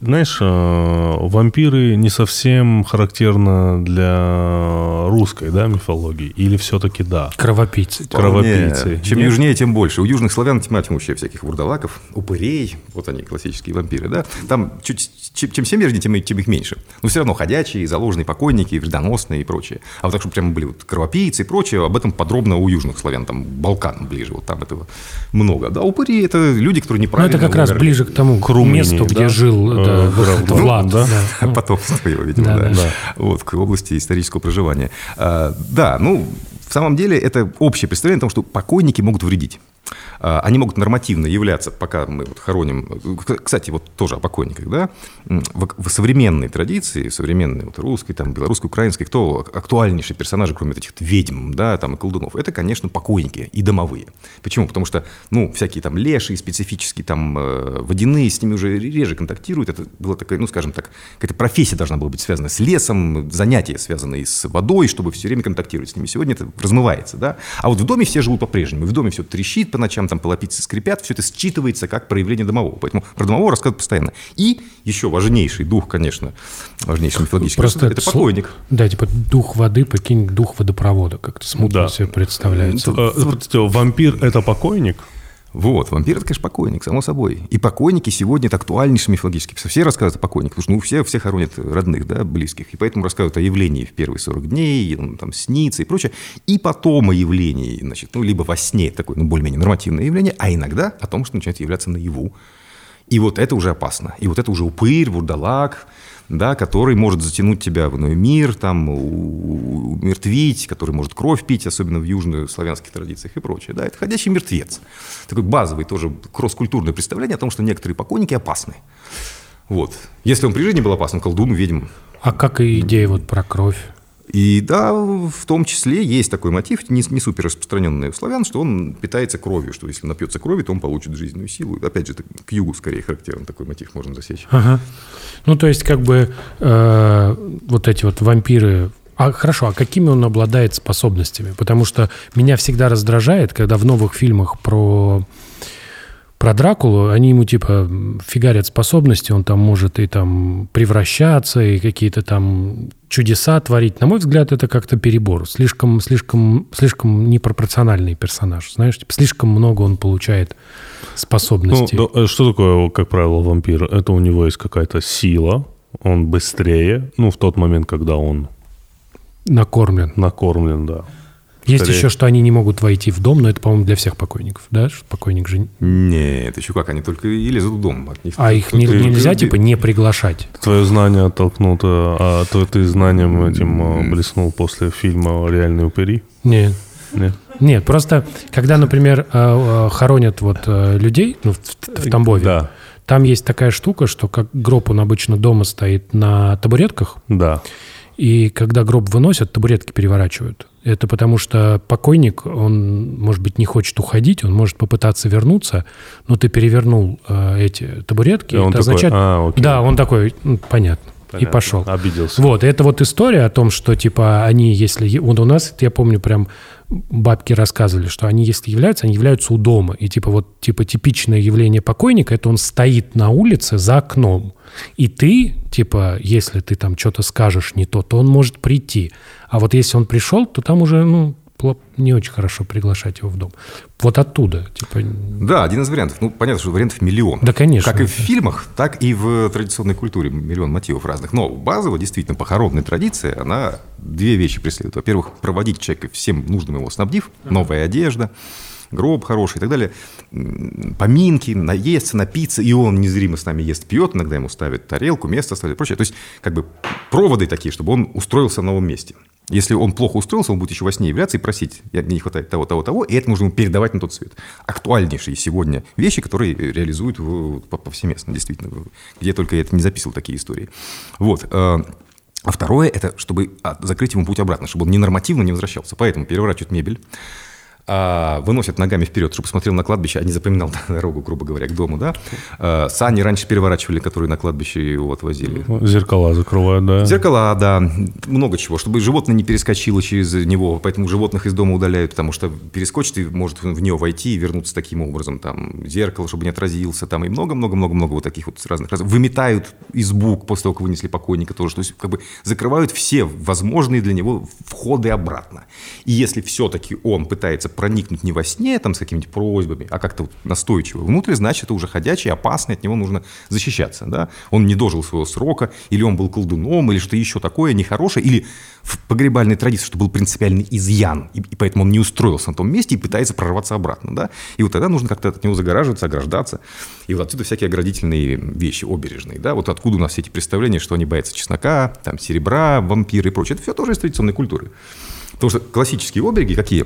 знаешь, э, вампиры не совсем характерно для русской, да, мифологии? Или все-таки да? Кровопийцы. Кровопийцы. Нет. Чем Нет? южнее, тем больше. У южных славян тьма тьмущая всяких вурдалаков, упырей, вот они, классические вампиры, да. Там чуть, чем, чем севернее, тем, тем их меньше. Но все равно ходячие, заложенные покойники, вредоносные и прочее. А вот так, чтобы прямо были вот кровопийцы и прочее, об этом подробно у южных славян, там Балкан ближе, вот там этого много. Да, упыри – это люди, которые неправильно Ну, это как раз ближе к тому, к месту, где да? жил э, да, Влад. Да? Да. Потомство его, видимо, да, да. да. Вот, к области исторического проживания. А, да, ну, в самом деле это общее представление о том, что покойники могут вредить. А, они могут нормативно являться, пока мы вот хороним... Кстати, вот тоже о покойниках, да? В, современной традиции, в современной вот русской, там, белорусской, украинской, кто актуальнейшие персонажи, кроме этих ведьм, да, там, и колдунов, это, конечно, покойники и домовые. Почему? Потому что, ну, всякие там лешие специфические, там, э, водяные, с ними уже реже контактируют. Это была такая, ну, скажем так, какая-то профессия должна была быть связана с лесом, занятия, связанные с водой, чтобы все время контактировать с ними. Сегодня это размывается, да? А вот в доме все живут по-прежнему. В доме все трещит по ночам, там полопицы скрипят, все это считывается как проявление домового. Поэтому про домового рассказывают постоянно. И еще важнейший дух, конечно, важнейший мифологический Просто это, это покойник. Да, типа дух воды, покинь дух водопровода, как-то смутно да. себе представляется. Э, вампир – это покойник? Вот, вампир – это, конечно, покойник, само собой. И покойники сегодня – это актуальнейший мифологический. Все рассказывают о покойниках, потому что ну, все, все хоронят родных, да, близких. И поэтому рассказывают о явлении в первые 40 дней, ну, там, снится и прочее. И потом о явлении, значит, ну, либо во сне, такое, ну, более-менее нормативное явление, а иногда о том, что начинает являться наяву. И вот это уже опасно. И вот это уже упырь, вурдалак, да, который может затянуть тебя в иной мир, там, умертвить, который может кровь пить, особенно в южнославянских традициях и прочее. Да, это ходячий мертвец. Такой базовый тоже кросс-культурное представление о том, что некоторые покойники опасны. Вот. Если он при жизни был опасным, колдун, ведьм. А как и идея вот про кровь? И да, в том числе есть такой мотив, не, не супер распространенный у славян, что он питается кровью, что если напьется крови, то он получит жизненную силу. Опять же, к югу скорее характерен такой мотив можно засечь. Ага. Ну, то есть, как бы э, вот эти вот вампиры а хорошо, а какими он обладает способностями? Потому что меня всегда раздражает, когда в новых фильмах про про Дракулу, они ему типа фигарят способности, он там может и там превращаться, и какие-то там чудеса творить. На мой взгляд, это как-то перебор. Слишком, слишком, слишком непропорциональный персонаж. Знаешь, типа, слишком много он получает способностей. Ну, да, э, что такое, как правило, вампир? Это у него есть какая-то сила, он быстрее, ну, в тот момент, когда он... Накормлен. Накормлен, да. Есть Скорее... еще, что они не могут войти в дом, но это, по-моему, для всех покойников, да? Что покойник же... Нет, еще как, они только и лезут в дом. От них а их не, нельзя, типа, не приглашать? Твое знание оттолкнуто, а то ты знанием этим а, блеснул после фильма «Реальные упыри»? Нет. Нет? Нет, просто когда, например, а, а, хоронят вот людей ну, в, в Тамбове, да. там есть такая штука, что как гроб, он обычно дома стоит на табуретках. Да. И когда гроб выносят, табуретки переворачивают. Это потому что покойник, он, может быть, не хочет уходить, он может попытаться вернуться, но ты перевернул э, эти табуретки. И он это такой, означает... а, окей. Да, он такой, ну, понятно. Понятно. И пошел. Обиделся. Вот, это вот история о том, что, типа, они, если... Вот у нас, я помню, прям бабки рассказывали, что они, если являются, они являются у дома. И, типа, вот, типа, типичное явление покойника, это он стоит на улице за окном. И ты, типа, если ты там что-то скажешь не то, то он может прийти. А вот если он пришел, то там уже, ну, не очень хорошо приглашать его в дом. Вот оттуда. Типа... Да, один из вариантов. Ну, понятно, что вариантов миллион. Да, конечно. Как и в фильмах, так и в традиционной культуре миллион мотивов разных. Но базово, действительно, похоронная традиция, она две вещи преследует. Во-первых, проводить человека всем нужным его снабдив, новая одежда, гроб хороший и так далее, поминки, наесться, напиться, и он незримо с нами ест, пьет, иногда ему ставят тарелку, место ставят и прочее. То есть, как бы проводы такие, чтобы он устроился в новом месте. Если он плохо устроился, он будет еще во сне являться и просить, «Я- мне не хватает того, того, того, и это нужно ему передавать на тот свет. Актуальнейшие сегодня вещи, которые реализуют в- по- повсеместно, действительно, где только я это не записывал, такие истории. Вот. э, А второе – это чтобы а, закрыть ему путь обратно, чтобы он ненормативно не возвращался. Поэтому переворачивают мебель, выносят ногами вперед, чтобы смотрел на кладбище, а не запоминал дорогу, грубо говоря, к дому, да. А, Сани раньше переворачивали, которые на кладбище его отвозили. Зеркала закрывают, да. Зеркала, да, много чего, чтобы животное не перескочило через него, поэтому животных из дома удаляют, потому что перескочит и может в нее войти и вернуться таким образом, там, зеркало, чтобы не отразился, там, и много-много-много-много вот таких вот разных раз. Выметают избу после того, как вынесли покойника тоже, то есть как бы закрывают все возможные для него входы обратно. И если все-таки он пытается проникнуть не во сне, там, с какими-нибудь просьбами, а как-то вот настойчиво внутрь, значит, это уже ходячий, опасный, от него нужно защищаться, да. Он не дожил своего срока, или он был колдуном, или что еще такое нехорошее, или в погребальной традиции, что был принципиальный изъян, и, и поэтому он не устроился на том месте и пытается прорваться обратно, да. И вот тогда нужно как-то от него загораживаться, ограждаться. И вот отсюда всякие оградительные вещи, обережные, да. Вот откуда у нас все эти представления, что они боятся чеснока, там, серебра, вампиры и прочее. Это все тоже из традиционной культуры. Потому что классические обереги какие?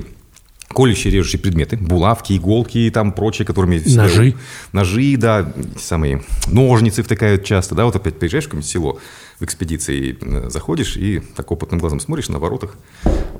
Колющие, режущие предметы, булавки, иголки и там прочее, которыми... всегда- Ножи. Ножи, да, самые ножницы втыкают часто, да, вот опять приезжаешь в какое-нибудь село в экспедиции, э, заходишь и так опытным глазом смотришь на воротах,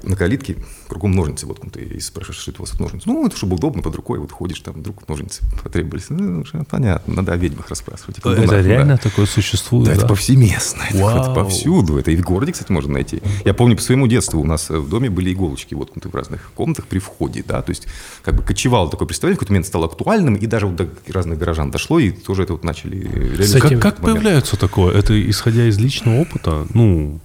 на калитке, кругом ножницы воткнуты, и спрашиваешь, что это у вас ножницы. Ну, это чтобы удобно под рукой, вот ходишь, там вдруг ножницы потребовались. Ну, уже понятно, надо о ведьмах расспрашивать. Это да. реально такое существует? Да, это да? повсеместно. Это, Вау. это повсюду. Это и в городе, кстати, можно найти. Я помню по своему детству у нас в доме были иголочки воткнуты в разных комнатах при входе. Да? То есть как бы кочевало такое представление, в какой-то момент стало актуальным, и даже вот до разных горожан дошло, и тоже это вот начали реализовать. этим- Как, как появляется такое? Это исходя из личного опыта? Ну,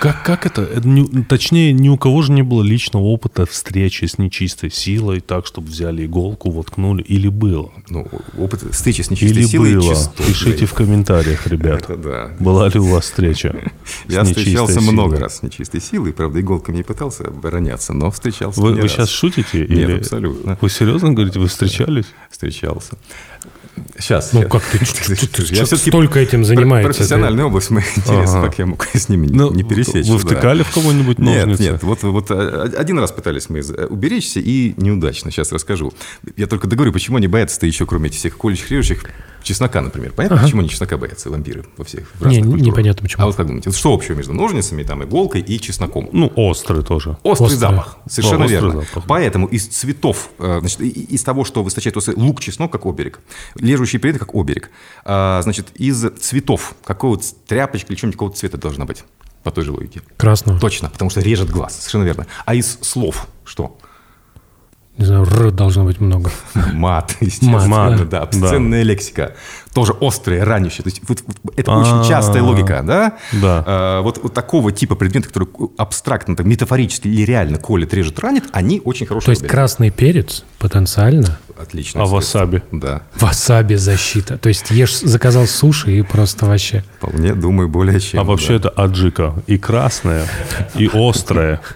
как, как это? Это не- точнее, ни у кого же не было личного опыта встречи с нечистой силой, так, чтобы взяли иголку, воткнули, или было? Ну, опыт встречи с нечистой Или силой было? чисто. Пишите в комментариях, ребят. Это да. Была ли у вас встреча? Я встречался силой? много раз с нечистой силой, правда, иголками не пытался обороняться, но встречался Вы, сейчас шутите? Нет, или... абсолютно. Вы серьезно говорите, вы встречались? Встречался. Сейчас. Ну, я- как ты, Я столько этим занимается. Профессиональная область, мне интересно, Ага. как я мог с ними Ну, не пересечь. Вы да. втыкали в кого-нибудь Нет, ножницы? нет, вот, вот э, один раз пытались мы из- уберечься и неудачно, сейчас расскажу. Я только договорю, почему они боятся-то еще, кроме этих всех колючих, режущих, чеснока, например. Понятно, почему они чеснока боятся, вампиры во всех в Не, разных культурах? непонятно почему. А вот как думаете, что общего между ножницами, там, иголкой и чесноком? Ну, острый тоже. Острый Острый. запах, совершенно О, верно. запах. Поэтому из цветов, э, значит, из того, что выстачает лук, чеснок, как оберег, лежащие предметы, как оберег, А, значит, из цветов, какого тряпочка или что-нибудь какого цвета должна быть, по той же логике? Красного. Точно, потому что режет глаз, совершенно верно. А из слов что? Не знаю, р должно быть много. Мат, естественно, Мат, да, да. обсценная лексика. Тоже острая, ранящая. То есть вот- вот это А, очень частая логика, да? да. А, вот, вот такого типа предметы, которые абстрактно, так, метафорически или реально колет, режет, ранит, они очень хорошие. То есть обереги. красный перец потенциально Отлично. А васаби? Да, васаби защита. То есть ешь, заказал суши и просто вообще... вполне, думаю, более чем. А вообще это аджика. И красная, и острая.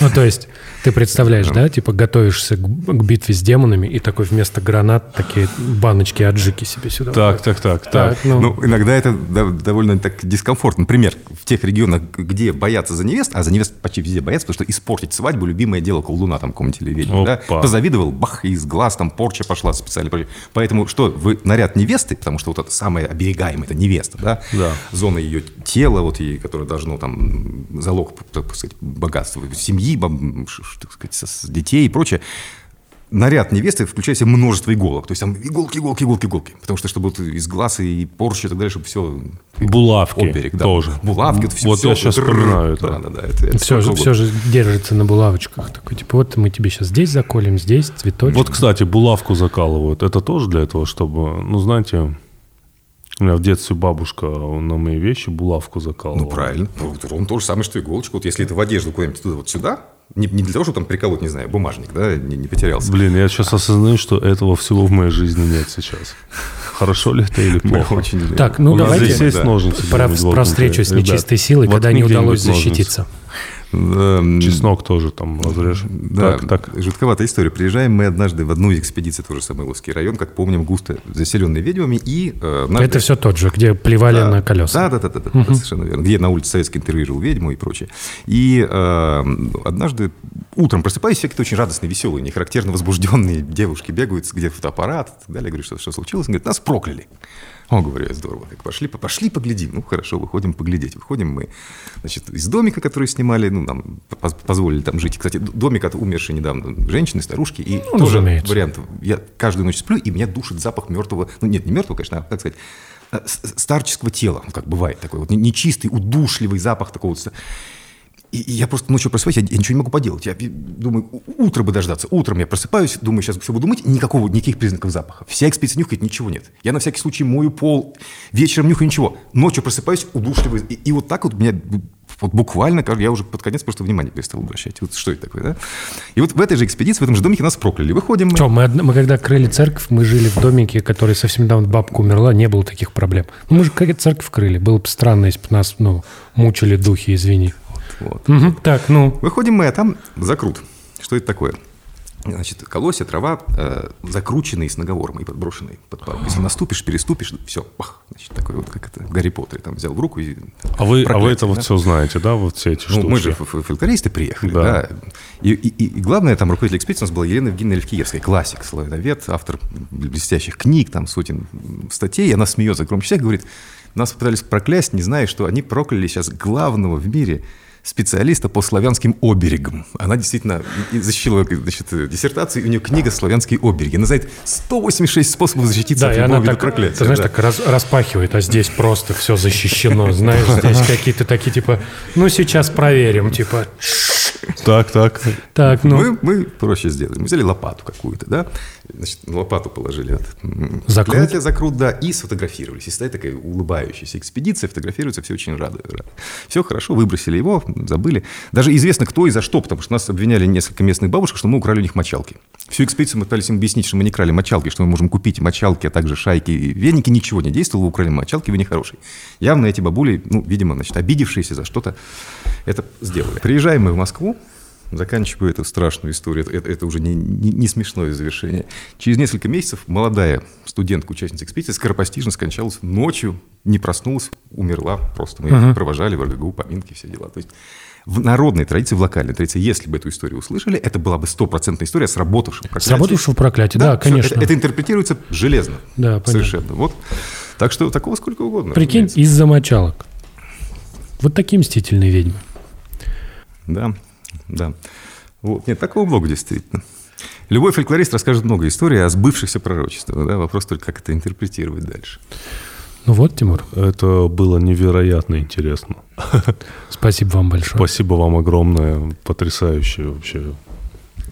Ну, то есть ты представляешь, да, типа готовишься к, к битве с демонами и такой вместо гранат такие баночки аджики себе сюда. Так, так, так, так. Так, ну, Ну, иногда это довольно так дискомфортно. Например, в тех регионах, где боятся за невест, а за невест почти везде боятся, потому что испортить свадьбу – любимое дело колдуна там какого-нибудь или ведьмы, да? Позавидовал, бах, из глаз там порча пошла специально. Поэтому что, вы наряд невесты, потому что вот это самое оберегаемое, это невеста, да? Да. Зона ее тела, вот, и, которая должно там залог, так сказать, богатства семьи, так сказать, с детей и прочее. Наряд невесты включает в себя множество иголок. То есть там иголки, иголки, иголки, иголки. Потому что чтобы вот из глаз и порчи и так далее, чтобы все... Булавки Оберег, да. тоже. Булавки, все, Вот я сейчас вспоминаю это. Да, да, да. Это, это все, же, все же держится на булавочках. Такой, типа, вот мы тебе сейчас здесь заколем, здесь цветочек. Вот, кстати, булавку закалывают. Это тоже для этого, чтобы, ну, знаете, у меня в детстве бабушка на мои вещи булавку закалывала. Ну, правильно. Ну, вот ровно то же самое, что иголочка. Вот если это в одежду куда-нибудь туда, вот сюда, не, не для того, чтобы там приколоть, не знаю, бумажник, да, не, не потерялся. Блин, я сейчас осознаю, что этого всего в моей жизни нет сейчас. Хорошо ли это или плохо? очень... Так, ну У давайте здесь есть да. ножницы. про, про встречу с Ребят, нечистой силой, когда не удалось ножницы. защититься. Эм, Чеснок тоже там разрежь. Да, Так, так. жутковатая история. Приезжаем мы однажды в одну экспедицию, тоже Самойловский район, как помним, густо заселенный ведьмами, и э, однажды- Это все тот же, где плевали на колеса. Да, да, да, да, да, совершенно верно. Где на улице Советской интервьюировал ведьму и прочее. И э, однажды утром просыпаюсь, все какие-то очень радостные, веселые, не характерно возбужденные девушки бегают, где фотоаппарат и так далее. Я говорю, что, что случилось? Он говорит, нас прокляли. О, говорю, я здорово. Так пошли, пошли поглядим. Ну, хорошо, выходим поглядеть. Выходим мы, значит, из домика, который снимали, ну, нам поз- позволили там жить. Кстати, домик от умершей недавно женщины, старушки. И Ну, тоже разумеется. вариант. Я каждую ночь сплю, и меня душит запах мертвого, ну, нет, не мертвого, конечно, а, как сказать, э, старческого тела, ну, как бывает такой вот не- нечистый, удушливый запах такого. И, я просто ночью просыпаюсь, я, я ничего не могу поделать. Я думаю, утро бы дождаться. Утром я просыпаюсь, думаю, сейчас все буду мыть, никакого, никаких признаков запаха. Вся экспедиция нюхает, ничего нет. Я на всякий случай мою пол, вечером нюхаю, ничего. Ночью просыпаюсь, удушливый. И, и вот так вот у меня вот буквально, я уже под конец просто внимание перестал обращать. Вот что это такое, да? И вот в этой же экспедиции, в этом же домике нас прокляли. Выходим мы. Что, мы, мы когда крыли церковь, мы жили в домике, который совсем недавно бабка умерла, не было таких проблем. Ну, мы же как церковь крыли. Было бы странно, если бы нас, ну, мучили духи, извини. Вот. Мгм, Так, ну, Выходим мы, а там закрут. Что это такое? Значит, колосья, трава, э, закрученные с наговором и подброшенные под пару. Если наступишь, переступишь, все, пах, значит, такой вот, как это, в Гарри Поттере, там взял в руку и... А вы, а вы это вот да? все знаете, да, вот все эти Ну, штуки? мы же фольклористы приехали, Да. да. И, и- и главное, там руководитель экспедиции у нас была Елена Евгеньевна Левкиевская, классик, славяновед, автор блестящих книг, там сотен статей. Она смеется громче всех, говорит, нас пытались проклясть, не зная, что они прокляли сейчас главного в мире специалиста по славянским оберегам. Она действительно защитила значит, диссертацию, и у нее книга «Славянские обереги». Она знает 186 способов защититься да, от и любого она вида так, проклятия. ты знаешь, да. так раз- распахивает, а здесь просто все защищено. Знаешь, здесь какие-то такие, типа, ну, сейчас проверим, типа, Так, так. так, ну, Мы, мы проще сделали. Мы взяли лопату какую-то, да, значит, на лопату положили Закрут? проклятие, закрут, да, и сфотографировались. И стоит такая улыбающаяся экспедиция, фотографируются, все очень рады. рады. Все хорошо, выбросили его, забыли. Даже известно, кто и за что, потому что нас обвиняли несколько местных бабушек, что мы украли у них мочалки. Всю экспедицию мы пытались им объяснить, что мы не крали мочалки, что мы можем купить мочалки, а также шайки и веники. Ничего не действовало, вы украли мочалки, вы нехорошие. Явно эти бабули, ну, видимо, значит, обидевшиеся за что-то, это сделали. Приезжаем мы в Москву, Заканчиваю эту страшную историю. Это, это уже не, не, не смешное завершение. Через несколько месяцев молодая студентка, участница экспедиции, скоропостижно скончалась ночью, не проснулась, умерла. Просто мы ее провожали в РГГУ, поминки, все дела. То есть в народной традиции, в локальной традиции, если бы эту историю услышали, это была бы стопроцентная история с работавшим проклятием. сработавшего проклятия, да, всё, конечно. Это, это интерпретируется железно. Да, понятно. Совершенно. Вот. Так что такого сколько угодно. Прикинь, из-за мочалок. Вот такие мстительные ведьмы. Да, да. Вот. Нет, такого много действительно. Любой фольклорист расскажет много историй о сбывшихся пророчествах. Да? Вопрос только, как это интерпретировать дальше. Ну вот, Тимур, Это было невероятно интересно. спасибо вам большое. Спасибо вам огромное, потрясающе вообще.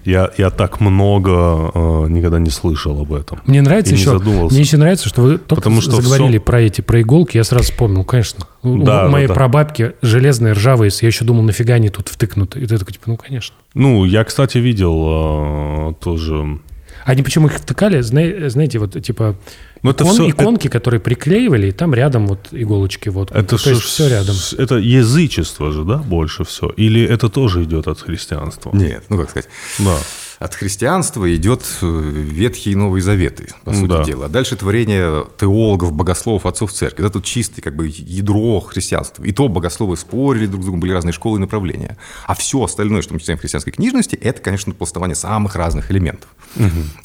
Я, я так много э, никогда не слышал об этом. Мне нравится И еще, мне еще нравится, что вы только Потому что заговорили всё- про эти, про иголки, я сразу вспомнил, конечно. Да, у моей да, прабабки железные, ржавые, я еще думал, нафига они тут втыкнуты. И ты такой, типа, ну, конечно. Ну, я, кстати, видел э, тоже... Они почему их втыкали, зна- знаете, вот типа Ну, это икон- всё- иконки, которые приклеивали, и там рядом вот иголочки вот. Это То есть ж- все рядом. Это язычество же, да, больше все? Или это тоже идет от христианства? Нет, ну как сказать. Да. От христианства идет э, Ветхий и Новый Заветы, по сути Да. дела. А дальше творение теологов, богословов, отцов церкви. Это тут чистый как бы ядро христианства. И то богословы спорили друг с другом, были разные школы и направления. А все остальное, что мы читаем в христианской книжности, это, конечно, пластование самых разных элементов.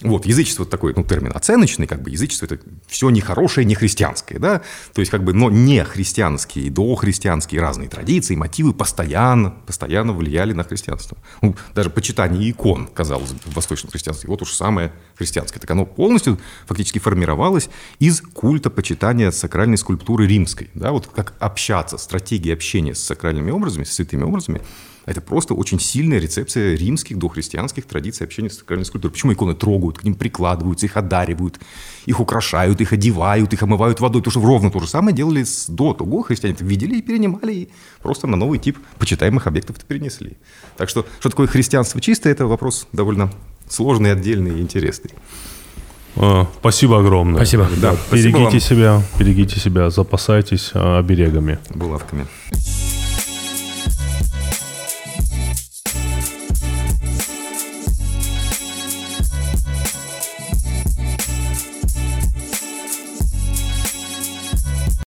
Вот, язычество такой, ну, термин оценочный, как бы язычество это все нехорошее, не христианское, да, то есть как бы, но не христианские, дохристианские разные традиции, мотивы постоянно, постоянно влияли на христианство. Ну, даже почитание икон, казалось в восточном христианстве, вот уж самое христианское. Так оно полностью фактически формировалось из культа почитания сакральной скульптуры римской, да, вот как общаться, стратегия общения с сакральными образами, с святыми образами, это просто очень сильная рецепция римских дохристианских традиций общения с сакральной скульптурой. Почему иконы трогают, к ним прикладываются, их одаривают, их украшают, их одевают, их омывают водой? Потому что ровно то же самое делали с, до того. Христиане это видели и перенимали, и просто на новый тип почитаемых объектов это перенесли. Так что, что такое христианство чистое, это вопрос довольно сложный, отдельный и интересный. Э, Спасибо огромное. Спасибо. Да, спасибо Берегите вам. себя, берегите себя, запасайтесь э, оберегами. Булавками.